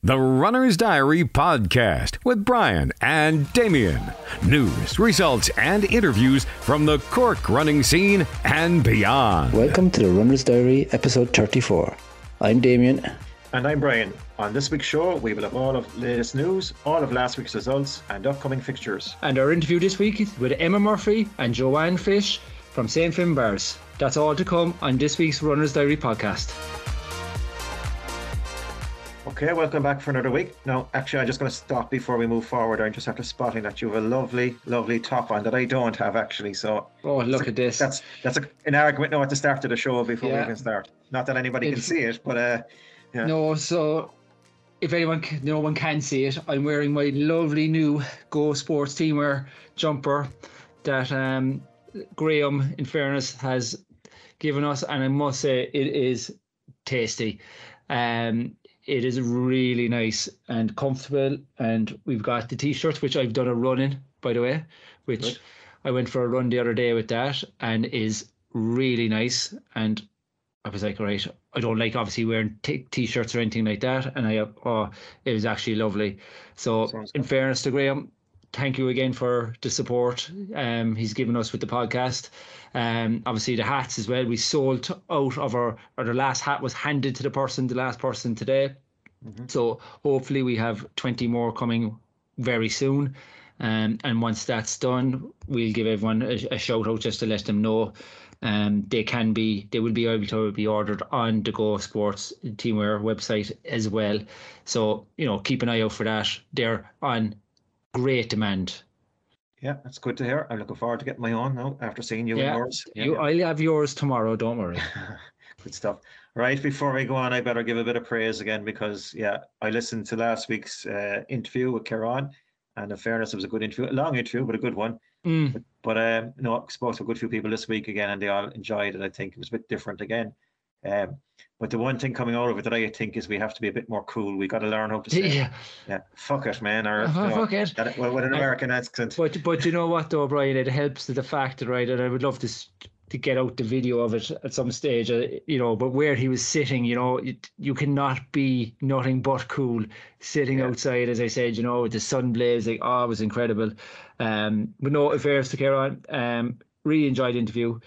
The Runner's Diary podcast with Brian and Damien. News, results, and interviews from the Cork running scene and beyond. Welcome to the Runner's Diary, episode 34. I'm Damien. And I'm Brian. On this week's show, we will have all of latest news, all of last week's results, and upcoming fixtures. And our interview this week is with Emma Murphy and Joanne Fish from St. Finbarrs. That's all to come on this week's Runner's Diary podcast. Okay, welcome back for another week. Now, actually, I'm just going to stop before we move forward. I'm just after spotting that you have a lovely, lovely top on that I don't have actually. So, oh, look at this. That's that's a, an argument now at the start of the show before yeah. we even start. Not that anybody can see it, but uh, yeah. no. So, if anyone, no one can see it, I'm wearing my lovely new Go Sports teamwear jumper that um, Graham, in fairness, has given us, and I must say it is tasty. Um, it is really nice and comfortable. And we've got the t-shirts, which I've done a run in, by the way, which right. I went for a run the other day with that, and is really nice. And I was like, all right, I don't like obviously wearing t- t-shirts or anything like that, and I oh, it was actually lovely. So Sounds in good. fairness to Graham, thank you again for the support um, he's given us with the podcast. Um, obviously the hats as well. We sold out of our or the last hat was handed to the person, the last person today. Mm-hmm. So hopefully we have 20 more coming very soon. Um, and once that's done, we'll give everyone a, a shout out just to let them know. Um, they can be, they will be able to be ordered on the Go Sports Teamwear website as well. So you know, keep an eye out for that. They're on great demand. Yeah, that's good to hear. I'm looking forward to getting my own now after seeing you yeah, and yours. Yeah, you, yeah. I'll have yours tomorrow. Don't worry. good stuff. Right before we go on, I better give a bit of praise again because yeah, I listened to last week's uh, interview with Kieran, and in fairness, it was a good interview, a long interview, but a good one. Mm. But, but um, know, I spoke to a good few people this week again, and they all enjoyed it. I think it was a bit different again. Um, but the one thing coming out of it that I think is we have to be a bit more cool. We got to learn how to say, yeah, yeah fuck it, man, or uh, you know, fuck it. That, well, with an American accent. But but you know what though, Brian, it helps to the fact that right, and I would love to to get out the video of it at some stage, uh, you know. But where he was sitting, you know, you, you cannot be nothing but cool sitting yeah. outside, as I said, you know, with the sun blazing. Oh, it was incredible. Um, but no affairs to Kieran. Um, really enjoyed the interview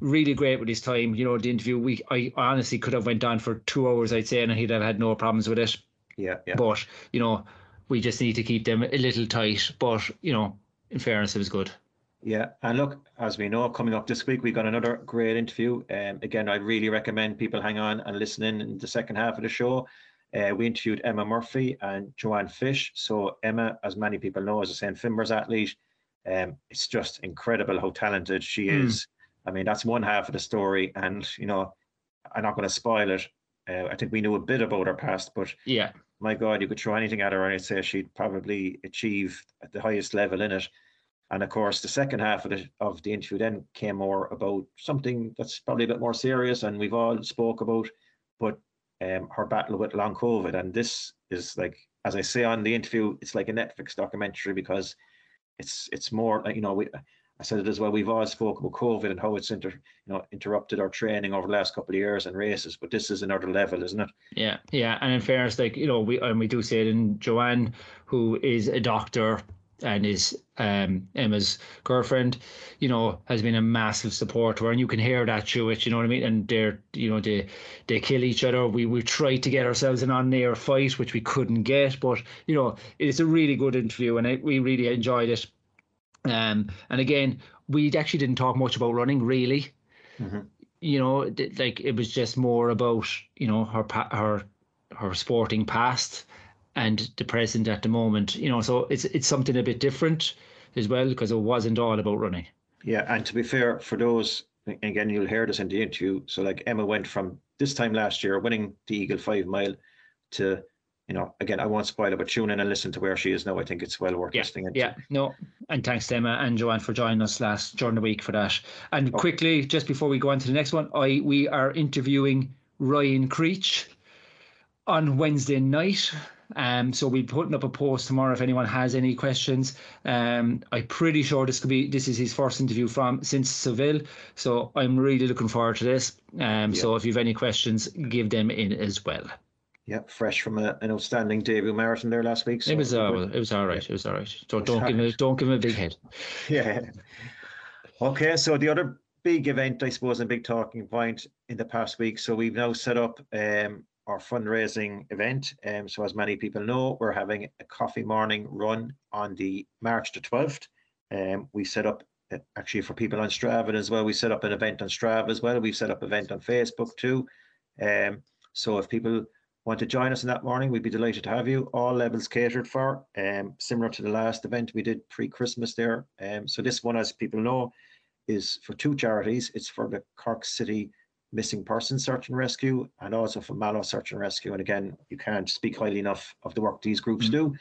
really great with his time. You know, the interview we I honestly could have went on for two hours, I'd say, and he'd have had no problems with it. Yeah, yeah. But you know, we just need to keep them a little tight. But you know, in fairness, it was good. Yeah, and look, as we know, coming up this week, we've got another great interview. Um, again, I really recommend people hang on and listen in, in the second half of the show. Uh, we interviewed Emma Murphy and Joanne Fish. So Emma, as many people know, is a St. Finbarrs athlete. Um, it's just incredible how talented she mm. I mean, that's one half of the story, and you know, I'm not going to spoil it. Uh, I think we knew a bit about her past, but yeah, my God, you could throw anything at her, and I'd say she'd probably achieve at the highest level in it. And of course, the second half of the of the interview then came more about something that's probably a bit more serious, and we've all spoke about, but um, her battle with long COVID, and this is like, as I say on the interview, it's like a Netflix documentary because it's it's more like you know we said it as well. We've always spoke about COVID and how it's inter, you know, interrupted our training over the last couple of years and races, but this is another level, isn't it? Yeah, yeah. And in fairness, like you know, we and we do say it in Joanne, who is a doctor and is um, Emma's girlfriend, you know, has been a massive supporter, and you can hear that through it. You know what I mean? And they're, you know, they they kill each other. We we tried to get ourselves an on-air fight, which we couldn't get, but you know, it's a really good interview, and we really enjoyed it. Um, and again, we actually didn't talk much about running, really. Mm-hmm. You know, like it was just more about you know her her her sporting past and the present at the moment. You know, so it's it's something a bit different as well because it wasn't all about running. Yeah, and to be fair, for those again, you'll hear this in the interview. So like Emma went from this time last year winning the Eagle Five Mile to you know, again, I won't spoil it, but tune in and listen to where she is now. I think it's well worth yeah, listening. Into. Yeah, no, and thanks to Emma and Joanne for joining us last during the week for that. And okay. quickly, just before we go on to the next one, I we are interviewing Ryan Creech on Wednesday night. Um, so we'll be putting up a post tomorrow if anyone has any questions. Um, I'm pretty sure this could be this is his first interview from since Seville. So I'm really looking forward to this. Um, yeah. so if you have any questions, give them in as well. Yeah, fresh from a, an outstanding debut marathon there last week. So it was uh, it was all right. It was all right. Don't don't give him don't give him a big head. yeah. Okay, so the other big event, I suppose, and big talking point in the past week. So we've now set up um, our fundraising event. Um, so as many people know, we're having a coffee morning run on the March the 12th. Um, we set up uh, actually for people on Strava as well. We set up an event on Strava as well. We've set up an event on Facebook too. Um, so if people want to join us in that morning, we'd be delighted to have you. All levels catered for, um, similar to the last event we did pre-Christmas there. Um, so this one, as people know, is for two charities. It's for the Cork City Missing Person Search and Rescue and also for Mallow Search and Rescue. And again, you can't speak highly enough of the work these groups mm-hmm. do.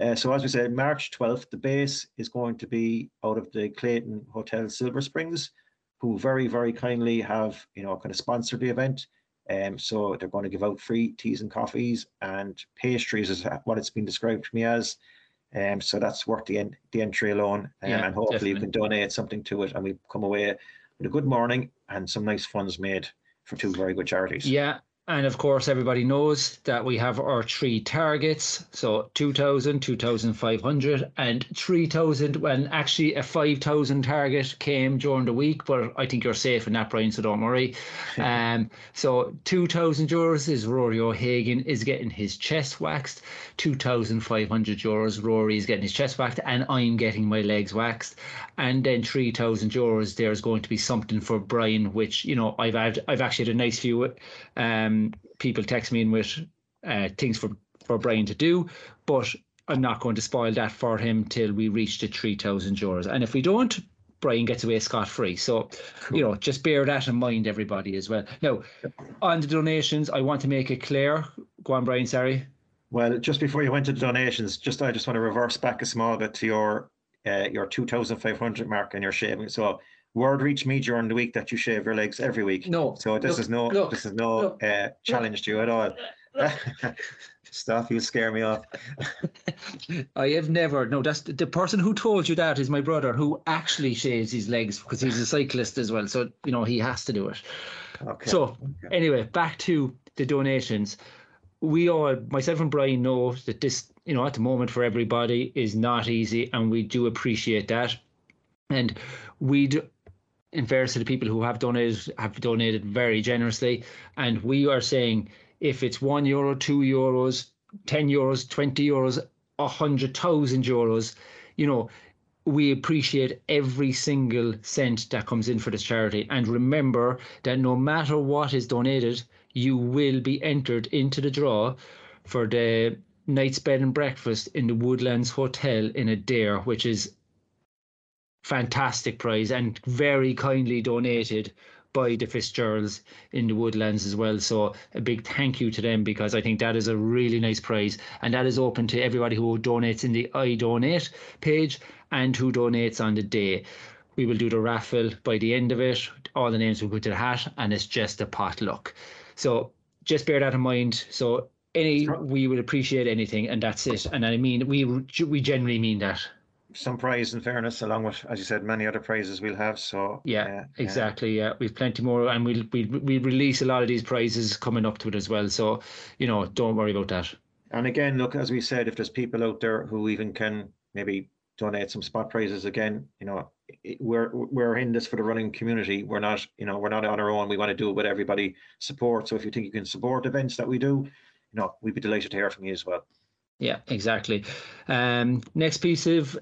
Uh, so as we said, March 12th, the base is going to be out of the Clayton Hotel Silver Springs, who very, very kindly have, you know, kind of sponsored the event. Um, so they're going to give out free teas and coffees and pastries is what it's been described to me as. Um, so that's worth the, en- the entry alone. Um, yeah, and hopefully definitely. you can donate something to it and we come away with a good morning and some nice funds made for two very good charities. Yeah, and of course, everybody knows that we have our three targets. So 2,000, 2,500, and 3,000. When actually a 5,000 target came during the week, but I think you're safe in that, Brian, so don't worry. um, so 2,000 euros is Rory O'Hagan is getting his chest waxed. 2,500 euros, Rory is getting his chest waxed, and I'm getting my legs waxed. And then 3,000 euros, there's going to be something for Brian, which, you know, I've had, I've actually had a nice few. Um, um, people text me in with uh, things for, for Brian to do, but I'm not going to spoil that for him till we reach the 3,000 euros. And if we don't, Brian gets away scot free. So, cool. you know, just bear that in mind, everybody, as well. Now, on the donations, I want to make it clear. Go on, Brian, sorry. Well, just before you went to the donations, just I just want to reverse back a small bit to your uh, your 2,500 mark and your shaving. So word reached me during the week that you shave your legs every week. No. So this look, is no look, this is no look, uh, challenge to you at all. Stuff you scare me off. I have never. No, that's the person who told you that is my brother, who actually shaves his legs because he's a cyclist as well. So you know he has to do it. Okay. So okay. anyway, back to the donations. We all, myself and Brian, know that this, you know, at the moment for everybody is not easy, and we do appreciate that. And we'd in fairness to the people who have donated, have donated very generously. And we are saying if it's one euro, two euros, 10 euros, 20 euros, a hundred thousand euros, you know, we appreciate every single cent that comes in for this charity. And remember that no matter what is donated, you will be entered into the draw for the night's bed and breakfast in the Woodlands Hotel in Adare, which is fantastic prize and very kindly donated by the Fitzgeralds in the Woodlands as well. So a big thank you to them because I think that is a really nice prize and that is open to everybody who donates in the I donate page and who donates on the day. We will do the raffle by the end of it. All the names will go to the hat and it's just a potluck. So just bear that in mind. So any we would appreciate anything and that's it. And I mean we we generally mean that some prize in fairness, along with, as you said, many other prizes we'll have. So yeah, uh, exactly. Yeah, we've plenty more, and we'll we we release a lot of these prizes coming up to it as well. So you know, don't worry about that. And again, look, as we said, if there's people out there who even can maybe donate some spot prizes, again, you know, we're we're in this for the running community. We're not, you know, we're not on our own. We want to do it with everybody support. So if you think you can support events that we do, you know, we'd be delighted to hear from you as well. Yeah, exactly. Um, next piece of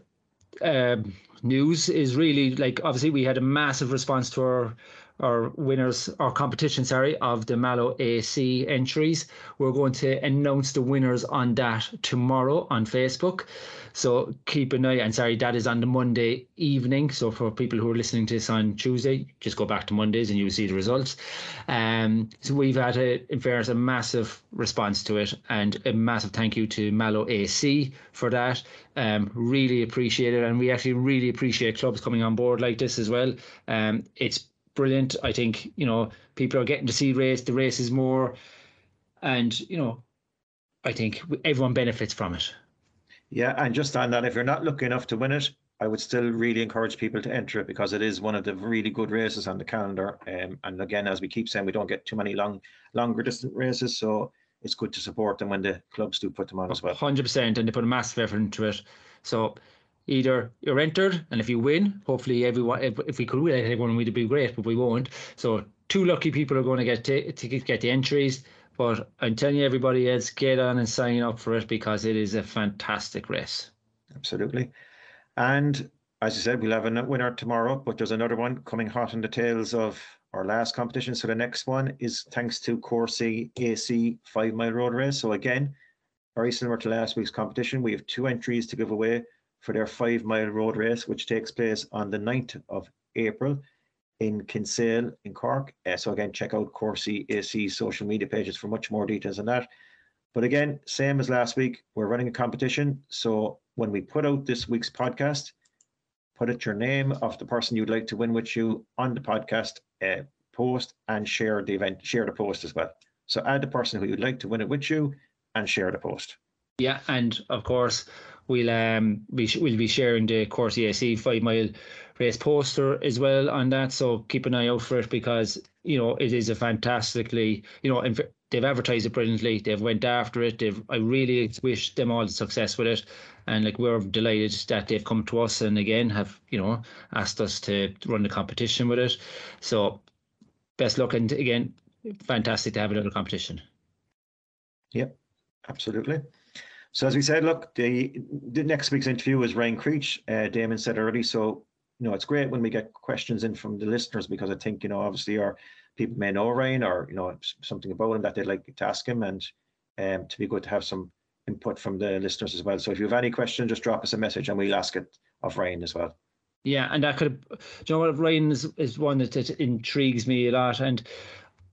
um, news is really like obviously we had a massive response to our our winners our competition sorry of the Mallow AC entries. We're going to announce the winners on that tomorrow on Facebook. So keep an eye and sorry that is on the Monday evening. So for people who are listening to this on Tuesday just go back to Mondays and you'll see the results. Um so we've had a in fairness a massive response to it and a massive thank you to Mallow AC for that. Um, really appreciate it, and we actually really appreciate clubs coming on board like this as well. Um, it's brilliant. I think you know people are getting to see race. The race is more, and you know, I think everyone benefits from it. Yeah, and just on that, if you're not lucky enough to win it, I would still really encourage people to enter it because it is one of the really good races on the calendar. Um, and again, as we keep saying, we don't get too many long, longer distance races. So it's good to support them when the clubs do put them on as well. Hundred percent, and they put a massive effort into it. So either you're entered, and if you win, hopefully everyone, if, if we could win everyone, we'd be great, but we won't. So two lucky people are going to get to, to get the entries. But I'm telling you, everybody else, get on and sign up for it because it is a fantastic race. Absolutely. And as you said, we'll have a winner tomorrow, but there's another one coming hot on the tails of our last competition. So the next one is thanks to Courcey AC five mile road race. So again, very similar to last week's competition, we have two entries to give away for their five mile road race, which takes place on the 9th of April in Kinsale in Cork. Uh, so again, check out Courcey AC social media pages for much more details on that. But again, same as last week, we're running a competition. So when we put out this week's podcast, put it your name of the person you'd like to win with you on the podcast uh, post and share the event, share the post as well. So add the person who you'd like to win it with you and share the post. Yeah, and of course we'll um we we'll be sharing the Courcey AC five mile race poster as well on that. So keep an eye out for it because you know it is a fantastically you know they've advertised it brilliantly. They've went after it. They've I really wish them all success with it. And like we're delighted that they've come to us and again have you know asked us to run the competition with it. So best luck and again fantastic to have another competition. Yep, absolutely. So as we said, look, the, the next week's interview is Ryan Creech. Uh, Damien said already. So you know, it's great when we get questions in from the listeners because I think you know, obviously, our people may know Ryan or you know something about him that they'd like to ask him, and um, to be good to have some input from the listeners as well. So if you have any question, just drop us a message and we'll ask it of Ryan as well. Yeah, and that could, you know what, Ryan is, is one that, that intrigues me a lot, and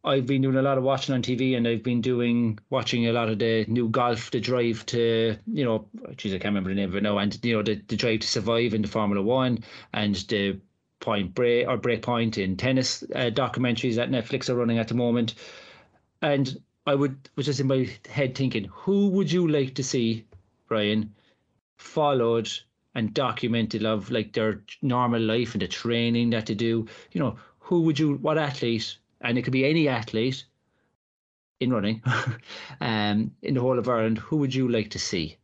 I've been doing a lot of watching on TV and I've been doing watching a lot of the new golf, the drive to you know, geez, I can't remember the name of it now, and you know the, the drive to survive in the Formula One and the Point Break or Break Point in tennis uh, documentaries that Netflix are running at the moment, and I would was just in my head thinking, who would you like to see, Brian, followed and documented of like their normal life and the training that they do? You know, who would you, what athlete and it could be any athlete in running um, in the whole of Ireland, who would you like to see?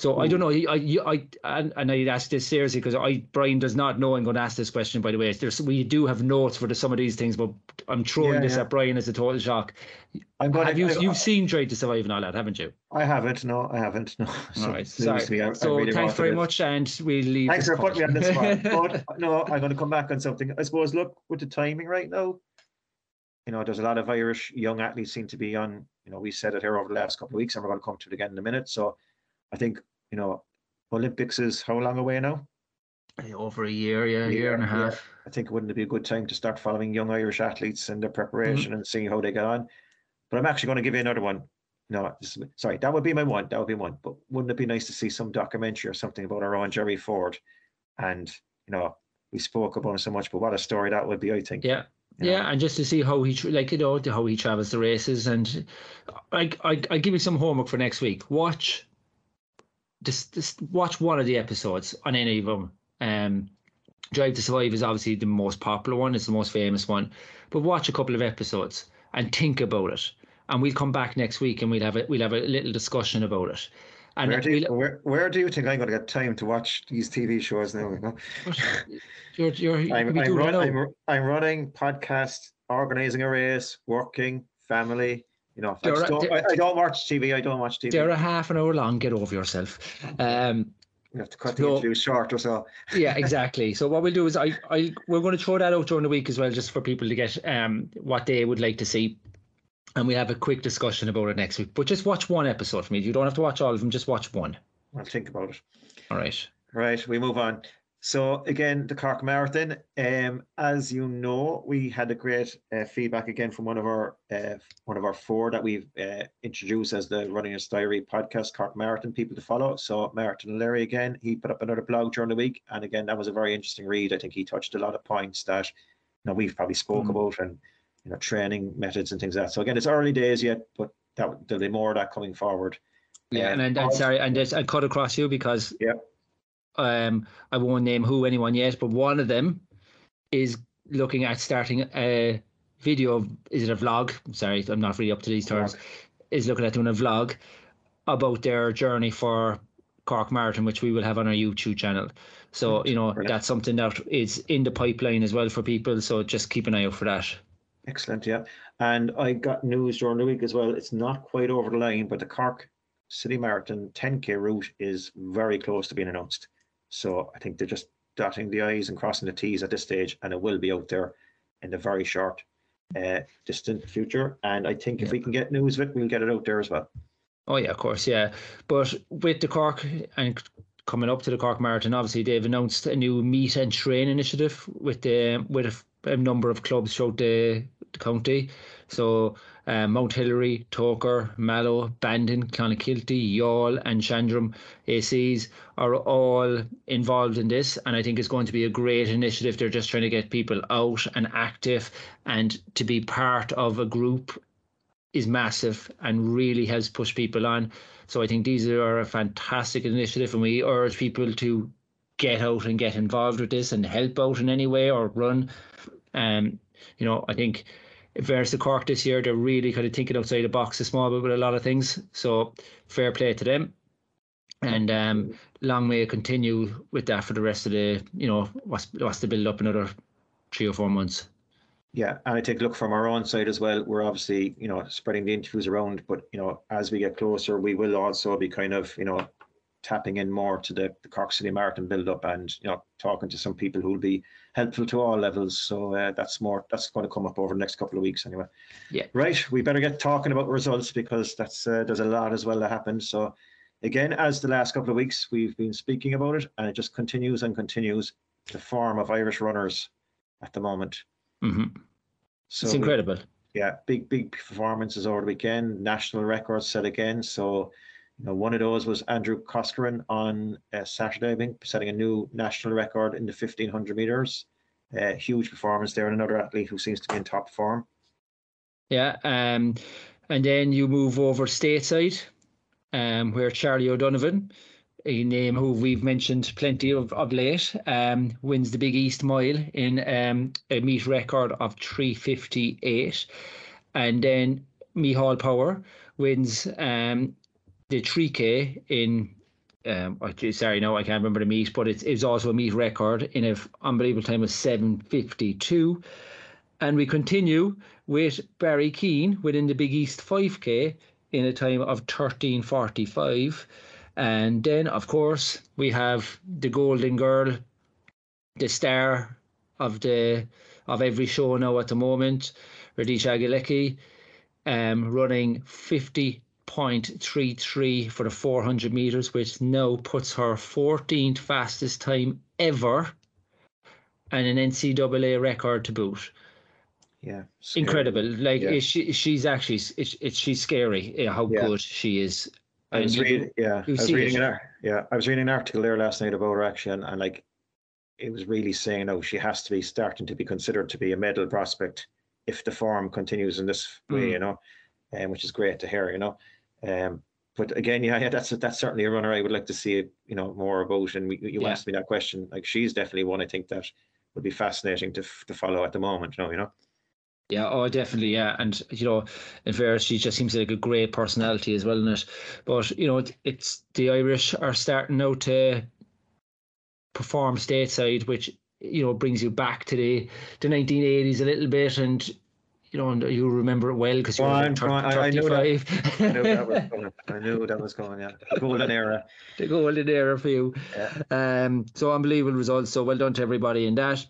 So Ooh. I don't mm. know. I, I, I and, I ask this seriously because I Brian does not know I'm going to ask this question. By the way, there's we do have notes for the, some of these things, but I'm throwing yeah, this yeah. at Brian as a total shock. I'm going. Have to, you I, you've seen Drive to Survive and all that, haven't you? I haven't. No, I haven't. No. So, all right. Sorry. I, so really thanks very it. much, and we'll leave. Thanks for putting me on the spot. but no, I'm going to come back on something. I suppose. Look with the timing right now. You know, there's a lot of Irish young athletes seem to be on. You know, we said it here over the last couple of weeks, and we're going to come to it again in a minute. So, I think you know Olympics is how long away now? Over a year, yeah, a year and a half. Yeah. I think it wouldn't it be a good time to start following young Irish athletes and their preparation mm-hmm. and seeing how they get on? But I'm actually going to give you another one. No, sorry, that would be my one. That would be one. But wouldn't it be nice to see some documentary or something about our own Jerry Ford? And you know, we spoke about him so much, but what a story that would be, I think. Yeah, yeah, and just to see how he like you know how he travels the races, and I I I give you some homework for next week. Watch just just watch one of the episodes on any of them. Um, Drive to Survive is obviously the most popular one. It's the most famous one, but watch a couple of episodes and think about it. And we'll come back next week and we'll have a we'll have a little discussion about it. And where do, you, we'll, where, where do you think I'm going to get time to watch these TV shows now? You know? you're, you're, I'm, I'm, run, I'm, I'm running podcast, organizing a race, working, family. You know, I, don't, I, I, don't watch TV. I don't watch TV. They're a half an hour long. Get over yourself. Um, you have to cut the so, interview short or so. yeah, exactly. So what we'll do is I, I we're going to throw that out during the week as well, just for people to get um what they would like to see, and we have a quick discussion about it next week. But just watch one episode for me. You don't have to watch all of them. Just watch one. I'll think about it. All right. Right. We move on. So again, the Cork Marathon. Um, as you know, we had a great uh, feedback again from one of our uh, one of our four that we've uh, introduced as the Running a Diary podcast, Cork Marathon people to follow. So Martin Larry again, he put up another blog during the week, and again that was a very interesting read. I think he touched a lot of points that you know we've probably spoke mm. about and you know training methods and things like that. So again, it's early days yet, but that there'll be more of that coming forward. Yeah, uh, and, and sorry, and I cut across you because yeah um, I won't name who anyone yet, but one of them is looking at starting a video. Of, is it a vlog? sorry, I'm not really up to these terms. is looking at doing a vlog about their journey for Cork Marathon, which we will have on our YouTube channel. So you know Brilliant. that's something that is in the pipeline as well for people. So just keep an eye out for that. Excellent, yeah. And I got news during the week as well. It's not quite over the line, but the Cork City Marathon 10k route is very close to being announced. So I think they're just dotting the i's and crossing the t's at this stage, and it will be out there in the very short, uh, distant future. And I think if we can get news of it, we'll get it out there as well. Oh yeah, of course, yeah. But with the Cork and coming up to the Cork Marathon, obviously they've announced a new meet and train initiative with the with a, a number of clubs throughout the county. So uh, Mount Hillary, Togher, Mallow, Bandon, Clonakilty, Youghal, and Shandrum ACs are all involved in this, and I think it's going to be a great initiative. They're just trying to get people out and active, and to be part of a group is massive and really helps push people on. So I think these are a fantastic initiative, and we urge people to get out and get involved with this and help out in any way or run. Um, you know, I think versus the Cork this year, they're really kind of thinking outside the box a small bit with a lot of things. So fair play to them. And um, long may it continue with that for the rest of the, you know, what's what's to build up another three or four months. Yeah, and I take a look from our own side as well. We're obviously you know spreading the interviews around, but you know as we get closer, we will also be kind of you know tapping in more to the, the Cork City Marathon build up and you know talking to some people who will be helpful to all levels. So uh, that's more that's going to come up over the next couple of weeks anyway. Yeah. Right, we better get talking about results because that's uh, there's a lot as well that happened. So again, as the last couple of weeks we've been speaking about it, and it just continues and continues. The form of Irish runners at the moment. hmm So it's we- incredible. yeah, big big performances over the weekend. National records set again. So, you know, one of those was Andrew Coscoran on uh, Saturday, I think, setting a new national record in the fifteen hundred meters. Uh, huge performance there, and another athlete who seems to be in top form. Yeah, um, and then you move over stateside, um, where Charlie O'Donovan, a name who we've mentioned plenty of, of late, um, wins the Big East Mile in um, a meet record of 358. And then Mihal Power wins um, the 3K in, um, sorry, no, I can't remember the meet, but it's, it's also a meet record in an unbelievable time of 752. And we continue with Barry Keane within the Big East 5K in a time of 13.45. And then, of course, we have the Golden Girl, the star of the of every show now at the moment, Rhasidat Adeleke, um, running 50.33 for the 400 meters, which now puts her 14th fastest time ever and an NCAA record to boot Yeah, scary. incredible. Like Yeah. she, she's actually it's, it's she's scary uh, how Yeah. good she is. I And was you- reading, yeah, I was reading an yeah, I was reading an article there last night about her action, and, and like, it was really saying, oh, she has to be starting to be considered to be a medal prospect if the form continues in this way, Mm. you know, um, which is great to hear, you know. Um, but again, yeah, yeah, that's that's certainly a runner I would like to see, you know, more about. And we, you Yeah. asked me that question, like she's definitely one I think that would be fascinating to to follow at the moment, you know, you know. Yeah, oh, definitely, yeah. And you know, in fairness, she just seems like a great personality as well in it. But you know, it, it's the Irish are starting now to perform stateside, which you know brings you back to the the 1980s a little bit, and you know, and you remember it well because you Go were like. I- I knew that. I knew that was going. I knew that was going. Yeah, the golden era. the golden era for you. Yeah. Um, so unbelievable results. So well done to everybody in that.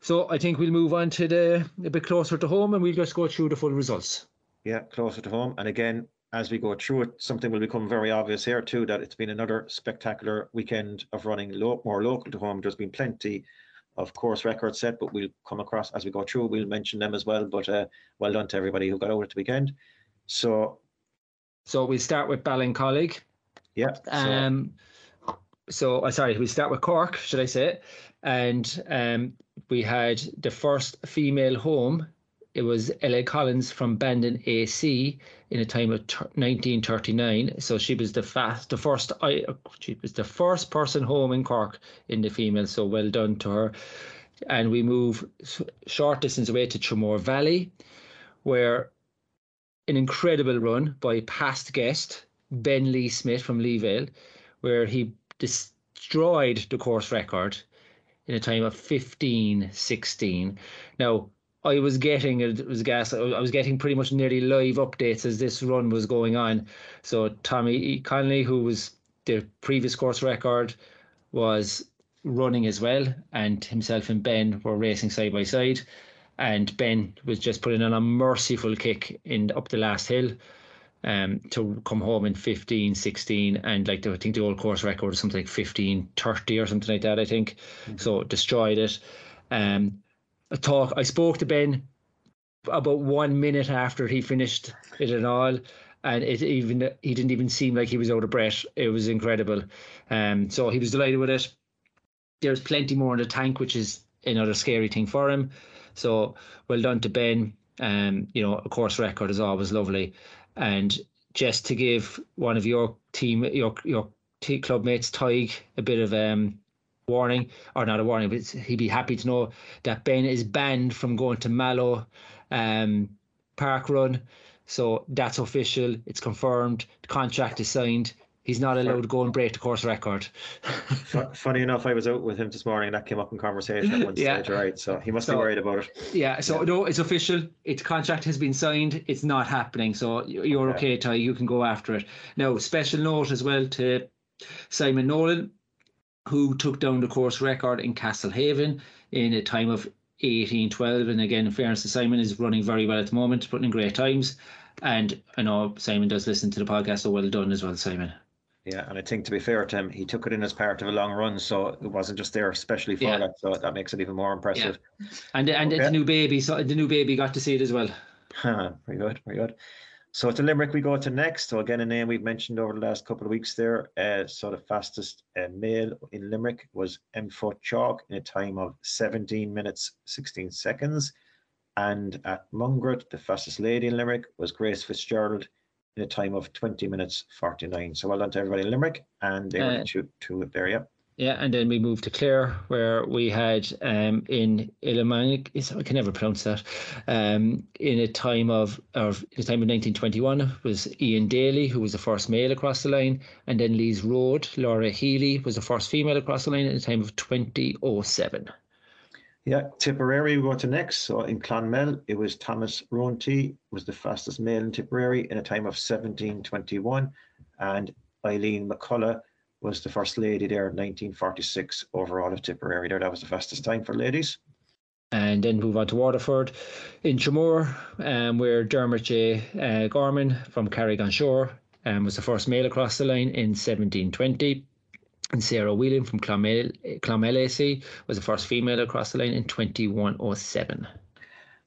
So I think we'll move on to the a bit closer to home, and we'll just go through the full results. Yeah, closer to home. And again, as we go through it, something will become very obvious here too that it's been another spectacular weekend of running lo- more local to home. There's been plenty of course records set, but we'll come across as we go through. We'll mention them as well. But uh, well done to everybody who got over at the weekend. So So we'll start with Ballincollig. yeah, so, Um, so uh, sorry, we start with Cork, should I say? it? And um, we had the first female home. It was Ella Collins from Bandon AC in a time of t- 1939. So she was the fast, the first. I she was the first person home in Cork in the female. So well done to her. And we move short distance away to Tramore Valley, where an incredible run by past guest Ben Lee Smith from Leevale, where he destroyed the course record in a time of 15.16. Now, I was getting it was gas. I was getting pretty much nearly live updates as this run was going on. So Tommy Connolly, who was the previous course record, was running as well, and himself and Ben were racing side by side. And Ben was just putting on a merciful kick in up the last hill um, to come home in 15, 16, and like the, I think the old course record was something like 15, 30 or something like that, I think. Mm-hmm. So destroyed it. Um, I talk. I spoke to Ben about one minute after he finished it and all, and it even he didn't even seem like he was out of breath. It was incredible. Um, so he was delighted with it. There's plenty more in the tank, which is another scary thing for him. So well done to Ben. Um, you know, a course record is always lovely, and just to give one of your team, your your club mates, Tig, a bit of um warning, or not a warning, but he'd be happy to know that Ben is banned from going to Mallow um, Park Run. So that's official. It's confirmed. The contract is signed. He's not allowed to go and break the course record. Funny enough, I was out with him this morning. And that came up in conversation at one yeah. stage, right? So he must so, be worried about it. Yeah. So yeah. no, it's official. Its contract has been signed. It's not happening. So you're okay, Ty. You can go after it. Now, special note as well to Simon Nolan who took down the course record in Castlehaven in a time of 1812. And again, in fairness to Simon, is running very well at the moment, putting in great times. And I know Simon does listen to the podcast, so well done as well, Simon. Yeah, and I think to be fair to him, he took it in as part of a long run, so it wasn't just there especially for yeah. that. So that makes it even more impressive. Yeah. And and okay. the new baby, so the new baby got to see it as well. very good, very good. So to Limerick we go to next. So again, a name we've mentioned over the last couple of weeks there. Uh, so the fastest uh, male in Limerick was M. Foot Chalk in a time of 17 minutes 16 seconds. And at Mungret, the fastest lady in Limerick was Grace Fitzgerald in a time of 20 minutes 49. So well done to everybody in Limerick. And they uh, were to, to there, yeah. And then we moved to Clare, where we had um, in Illimanic, I can never pronounce that, um, in a time of, of a time of 1921 was Ian Daly, who was the first male across the line, and then Lee's Road, Laura Healy was the first female across the line in a time of 2007. Yeah, Tipperary we go to next. So in Clonmel, it was Thomas Ronty was the fastest male in Tipperary in a time of 1721, and Eileen McCullough was the first lady there in 1946 overall of Tipperary there. That was the fastest time for ladies. And then move on to Waterford in Tramore, um, where Dermot J. Uh, Gorman from Carrick-on-Suir um, was the first male across the line in 1720. And Sarah Whelan from Clonmel, Clonmel AC was the first female across the line in 2107.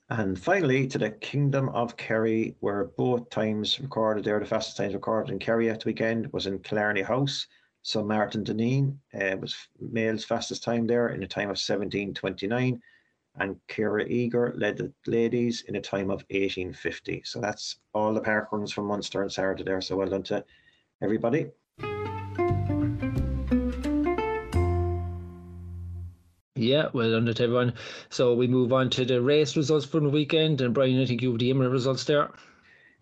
And finally, to the Kingdom of Kerry, where both times recorded there, the fastest times recorded in Kerry at the weekend was in Killarney House. So Martin Deneen uh, was male's fastest time there in a time of 17.29 and Kira Eager led the ladies in a time of 18.50. So that's all the park runs from Munster and Saturday there. So well done to everybody. Yeah, well done to everyone. So we move on to the race results from the weekend. And Brian, I think you have the IMRA results there.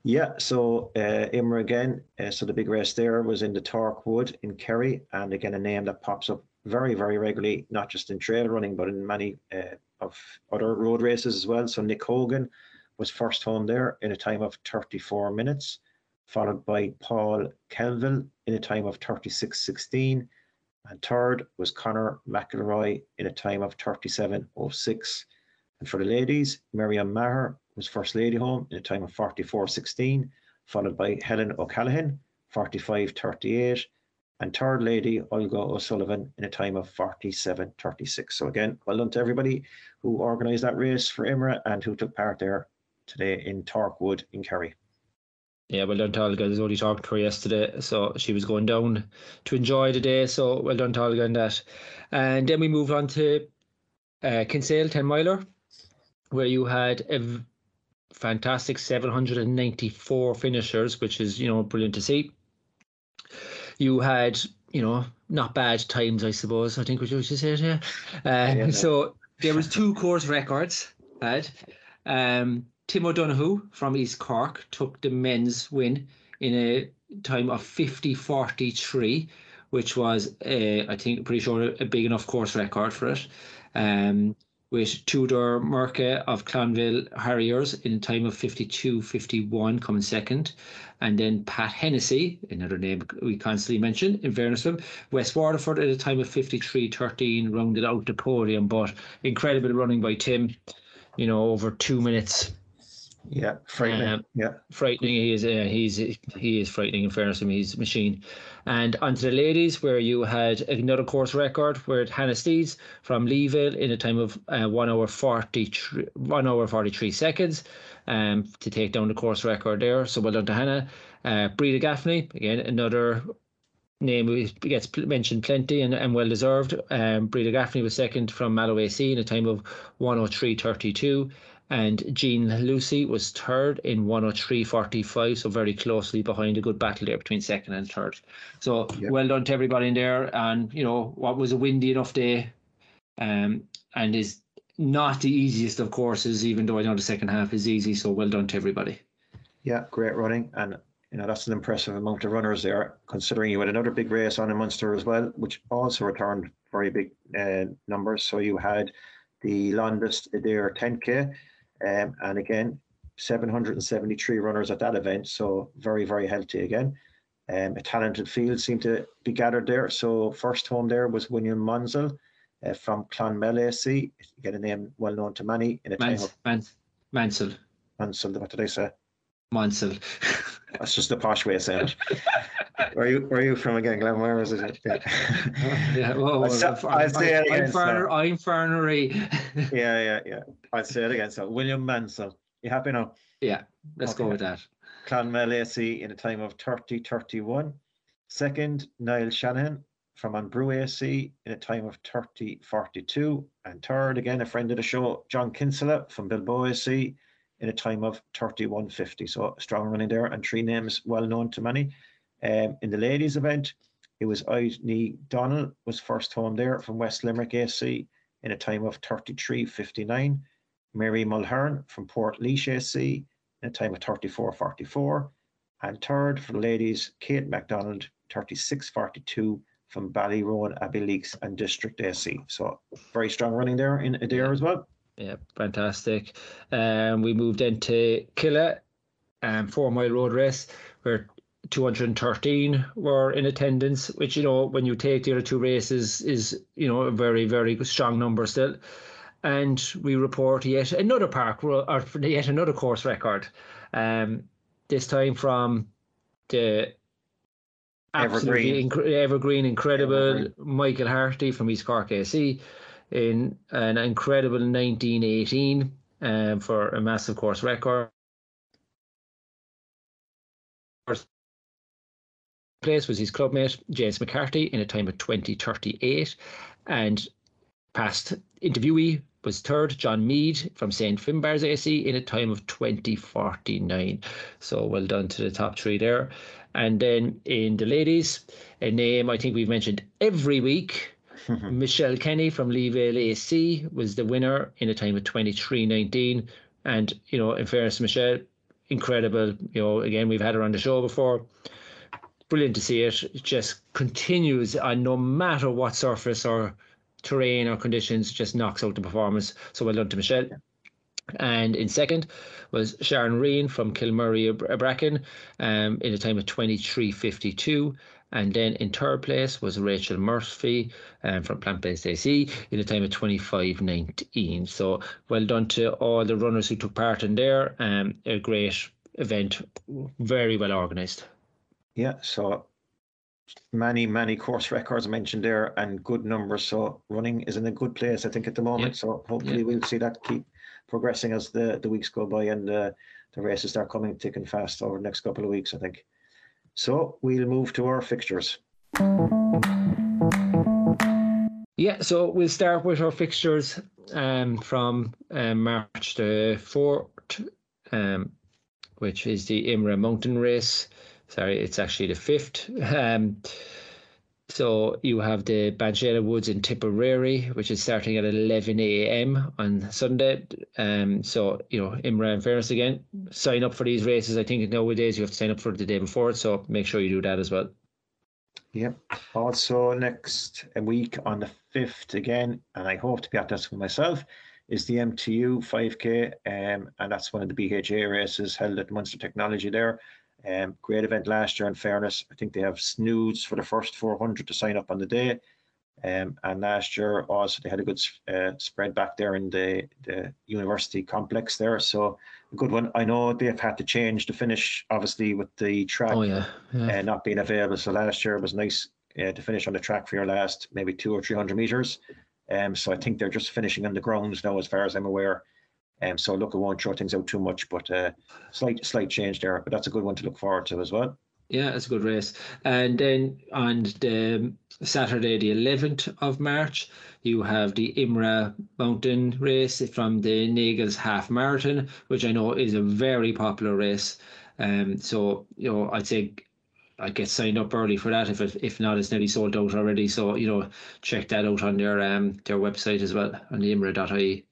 Yeah, so uh, Imra again. Uh, so the big race there was in the Torc Wood in Kerry, and again a name that pops up very, very regularly, not just in trail running, but in many uh, of other road races as well. So Nick Hogan was first home there in a time of 34 minutes, followed by Paul Kelville in a time of 36.16, and third was Connor McElroy in a time of 37.06. And for the ladies, Miriam Maher was First Lady home in a time of 44.16, followed by Helen O'Callaghan, 45.38, and third lady Olga O'Sullivan in a time of 47.36. So again, well done to everybody who organised that race for Imra and who took part there today in Torc Wood in Kerry. Yeah, well done to Olga. I was only talking to her yesterday, so she was going down to enjoy the day. So well done to Olga on that. And then we move on to uh, Kinsale 10 miler, where you had a fantastic 794 finishers, which is, you know, brilliant to see. You had, you know, not bad times, I suppose. I think what you said, yeah. Uh, yeah so there was two course records had. Um, Tim O'Donoghue from East Cork took the men's win in a time of 50.43, which was, uh, I think, pretty sure a big enough course record for it. Um, with Tudor Merke of Clonliffe Harriers in a time of 52.51 coming second. And then Pat Hennessy, another name we constantly mention, in fairness to West Waterford at a time of 53.13 rounded out the podium. But incredible running by Tim, you know, over two minutes yeah, frightening. Um, yeah, frightening. He is. Uh, he's he is frightening. In fairness to him, he's a machine. And onto the ladies, where you had another course record, where Hannah Steeds from Leevale in a time of uh, one hour forty one hour forty three seconds, um, to take down the course record there. So well done to Hannah. Uh, Breda Gaffney again, another name gets mentioned plenty and, and well deserved. Um, Breda Gaffney was second from Mallow AC in a time of 103.32 and Jean Lucy was third in 103.45, so very closely behind a good battle there between second and third. So yep. well done to everybody in there, and you know what was a windy enough day, um, and is not the easiest of courses, even though I know the second half is easy. So well done to everybody. Yeah, great running, and you know that's an impressive amount of runners there, considering you had another big race on in Munster as well, which also returned very big uh, numbers. So you had the longest there 10k um, and again, 773 runners at that event, so very, very healthy again. Um, a talented field seemed to be gathered there. So first home there was William Mansell uh, from Clonmel AC. Get a name well known to many in a Mans- time Mans- Mansell. Mansell, what did I say? Mansell. That's just the posh way of saying it. Where are you where are you from again, Glenn? Where is it? Yeah, yeah well, I'll, I'll say it again. I'm, I'm Fernery. yeah, yeah, yeah. I'll say it again. So William Mansell. You happy now? Yeah, let's okay. go with that. Clonmel AC in a time of 30 31. Second, Niall Shannon from Anbrew AC in a time of 30 42. And third, again, a friend of the show, John Kinsella from Bilboa AC in a time of 31.50. So strong running there, and three names well known to many. Um, in the ladies' event, it was Aidney Donnell was first home there from West Limerick AC in a time of 33.59. Mary Mulhern from Portlaoise AC in a time of 34.44. And third for the ladies, Kate MacDonald, 36.42 from Ballyroan, Abbeyleix and District AC. So very strong running there in Adare as well. Yeah, fantastic. Um, we moved into Killa, um, four mile road race, where 213 were in attendance, which, you know, when you take the other two races is, you know, a very, very strong number still. And we report yet another park, or yet another course record, um, this time from the absolutely evergreen, inc- evergreen incredible evergreen. Michael Harty from East Cork AC in an incredible 1918 um, for a massive course record. Place was his clubmate James McCarthy in a time of 2038, and past interviewee was third John Mead from St Finbarr's AC in a time of 2049. So well done to the top three there. And then in the ladies, a name I think we've mentioned every week Michelle Kenny from Leevale AC was the winner in a time of 23.19. And, you know, in fairness Michelle, incredible. You know, again, we've had her on the show before. Brilliant to see it. It just continues on no matter what surface or terrain or conditions, just knocks out the performance. So well done to Michelle. And in second was Sharon Reen from Kilmurry Bracken um, in a time of 23.52. And then in third place was Rachel Murphy um, from Plant Based AC in a time of 25.19. So well done to all the runners who took part in there. Um, a great event, very well organised. Yeah, so many, many course records mentioned there and good numbers. So running is in a good place, I think, at the moment. So hopefully we'll see that keep progressing as the, the weeks go by and uh, the races start coming thick and fast over the next couple of weeks, I think. So we'll move to our fixtures. Yeah, so we'll start with our fixtures um, from um, March the 4th, um, which is the Imra Mountain Race. Sorry, it's actually the 5th. Um, So you have the Banchella Woods in Tipperary, which is starting at 11 a.m. on Sunday. Um, so you know, Imra and Fairness again, sign up for these races. I think nowadays you have to sign up for the day before, so make sure you do that as well. Yep. Also, next week on the 5th again, and I hope to be at this with myself, is the MTU 5K. Um, and that's one of the BHAA races held at Munster Technology there. Um, great event last year, in fairness. I think they have snoods for the first 400 to sign up on the day. Um, and last year also they had a good uh, spread back there in the, the university complex there. So a good one. I know they've had to change the finish, obviously, with the track Oh yeah, yeah. uh, not being available. So last year it was nice uh, to finish on the track for your last maybe two or three hundred meters. Um, so I think they're just finishing on the grounds now, as far as I'm aware. Um, so look, I won't throw things out too much, but uh, slight slight change there. But that's a good one to look forward to as well. Yeah, it's a good race. And then on the Saturday, the 11th of March, you have the Imra Mountain race from the Nagles Half Marathon, which I know is a very popular race. Um, so you know, I'd say I get signed up early for that. If it, if not, it's nearly sold out already. So you know, check that out on their um their website as well on the imra.ie.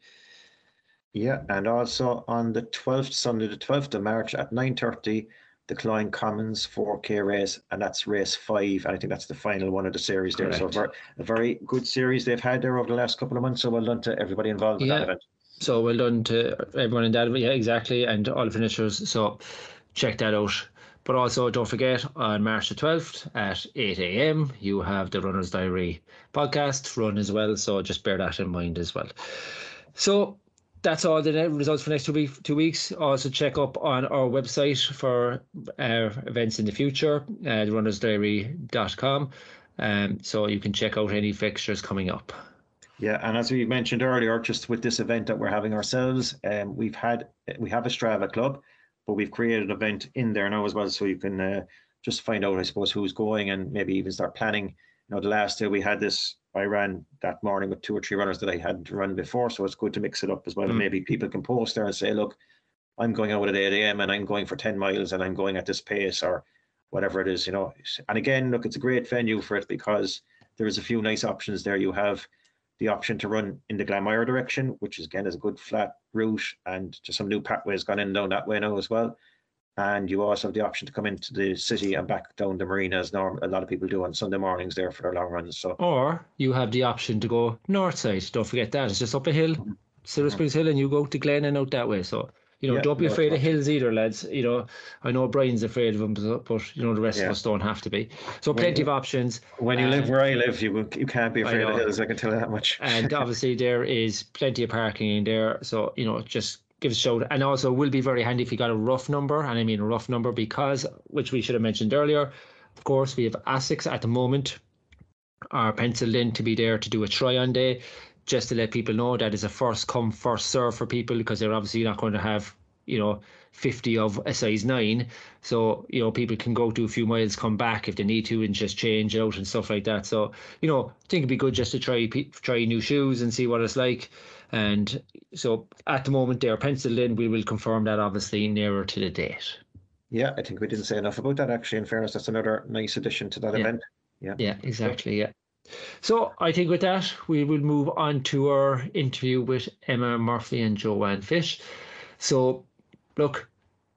Yeah, and also on the 12th, Sunday, the 12th of March at 9.30, the Clyde Commons 4K race, and that's race five. And I think that's the final one of the series there. So Correct. ver- a very good series they've had there over the last couple of months. So well done to everybody involved in Yeah. that event. So well done to everyone in that. Yeah, exactly, and all the finishers. So check that out. But also, don't forget on March the 12th at 8 a.m., you have the Runner's Diary podcast run as well. So just bear that in mind as well. So that's all the results for next two, week, two weeks. Also, check up on our website for uh, events in the future, uh, runnersdiary.com. Um, so you can check out any fixtures coming up. Yeah, and as we mentioned earlier, just with this event that we're having ourselves, um, we've had we have a Strava club, but we've created an event in there now as well, so you can uh, just find out, I suppose, who's going and maybe even start planning. You know, the last day we had this, I ran that morning with two or three runners that I hadn't run before, so it's good to mix it up as well. And Mm. maybe people can post there and say, look, I'm going out at 8 a.m. and I'm going for 10 miles and I'm going at this pace or whatever it is, you know. And again, look, it's a great venue for it because there's a few nice options there. You have the option to run in the Glanmire direction, which is again is a good flat route, and just some new pathways gone in down that way now as well. And you also have the option to come into the city and back down the marina as norm a lot of people do on Sunday mornings there for their long runs. So Or you have the option to go north side. Don't forget that. It's just up a hill, Silver Springs Hill, and you go to Glen and out that way. So, you know, Yeah, don't be afraid of hills either, lads. You know, I know Brian's afraid of them, but, but you know, the rest Yeah. of us don't have to be. So, plenty of options. when you live where I live, you you can't be afraid of hills. I can tell you that much. And obviously, there is plenty of parking in there. So, you know, just give a shout. And also, will be very handy if you got a rough number. And I mean a rough number because, which we should have mentioned earlier, of course, we have ASICs at the moment are penciled in to be there to do a try on day. Just to let people know that is a first come, first serve for people because they're obviously not going to have, you know, 50 of a size nine. So, you know, people can go do a few miles, come back if they need to, and just change out and stuff like that. So, you know, I think it'd be good just to try try new shoes and see what it's like. And so at the moment they're penciled in. We will confirm that obviously nearer to the date. Yeah, I think we didn't say enough about that actually. In fairness, that's another nice addition to that Yeah. event. Yeah, Yeah, exactly. Yeah. So I think with that, we will move on to our interview with Emma Murphy and Joanne Fish. So, look,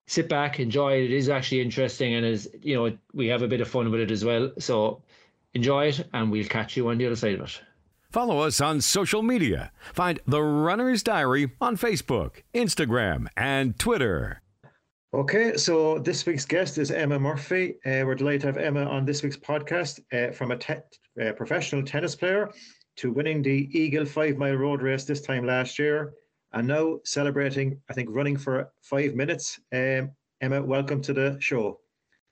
sit back, enjoy it. It is actually interesting, and as you know, we have a bit of fun with it as well. So, enjoy it, and we'll catch you on the other side of it. Follow us on social media. Find The Runner's Diary on Facebook, Instagram, and Twitter. Okay, so this week's guest is Emma Murphy. Uh, we're delighted to have Emma on this week's podcast. Uh, from a te- uh, professional tennis player to winning the Eagle five mile road race this time last year, and now celebrating, I think, running for five minutes. Um, Emma, welcome to the show.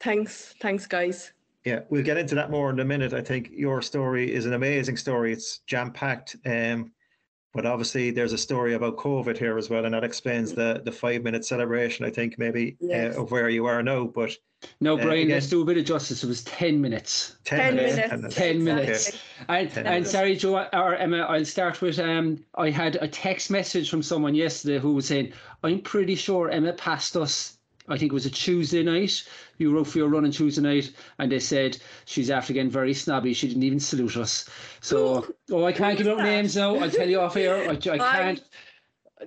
Thanks, thanks, guys. Yeah, we'll get into that more in a minute. I think your story is an amazing story. It's jam packed. Um, but obviously, there's a story about COVID here as well, and that explains the the five minute celebration. I think maybe Yes. uh, of where you are now. But No, Uh, Brian, again- let's do a bit of justice. It was 10 minutes. 10, 10 minutes. minutes. 10 minutes. Exactly. And, Ten and minutes. sorry, Joe or Emma, I'll start with um, I had a text message from someone yesterday who was saying, I'm pretty sure Emma passed us I think it was a Tuesday night. You wrote for your run on Tuesday night, and they said she's after getting very snobby. She didn't even salute us. So, oh, I can't give out names now. I'll tell you off air. I, I can't.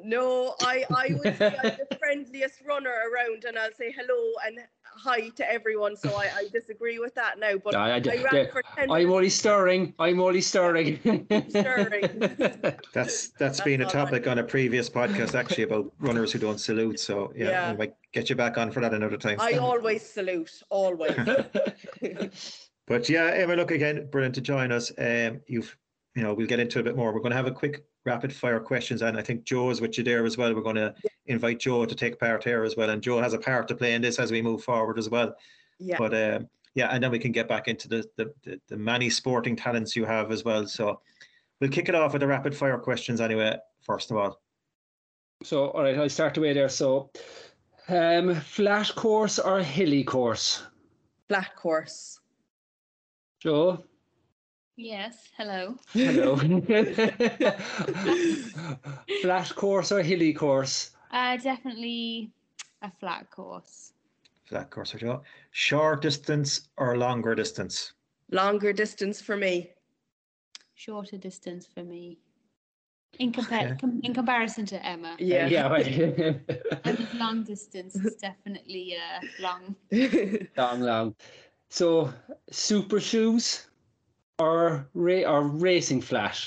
No, I, I would say I'm the friendliest runner around and I'll say hello and hi to everyone. So I, I disagree with that now. But I, I, I ran yeah, for 10 I'm only stirring. I'm only stirring. stirring. That's that's been a topic on a previous podcast actually about runners who don't salute. So yeah, Yeah. we might get you back on for that another time. I always salute, always. But yeah, Emma, look again, brilliant to join us. Um, you've, you know, we'll get into a bit more. We're going to have a quick rapid fire questions, and I think Joe is with you there as well. We're going to invite Joe to take part here as well, and Joe has a part to play in this as we move forward as well. Yeah. But um, yeah, and then we can get back into the, the the the many sporting talents you have as well. So we'll kick it off with the rapid fire questions anyway. First of all, so, all right, I'll start away there. So, um, flat course or hilly course? Flat course. Joe? Yes, hello. Hello. flat course or hilly course? Uh, definitely a flat course. flat course or Joe, short distance or longer distance? Longer distance for me. Shorter distance for me. In, compa- Okay. com- in comparison to Emma, Yeah. Yeah, right. Emma's long distance is definitely uh, long. long, long. So, super shoes or ra- or racing flat?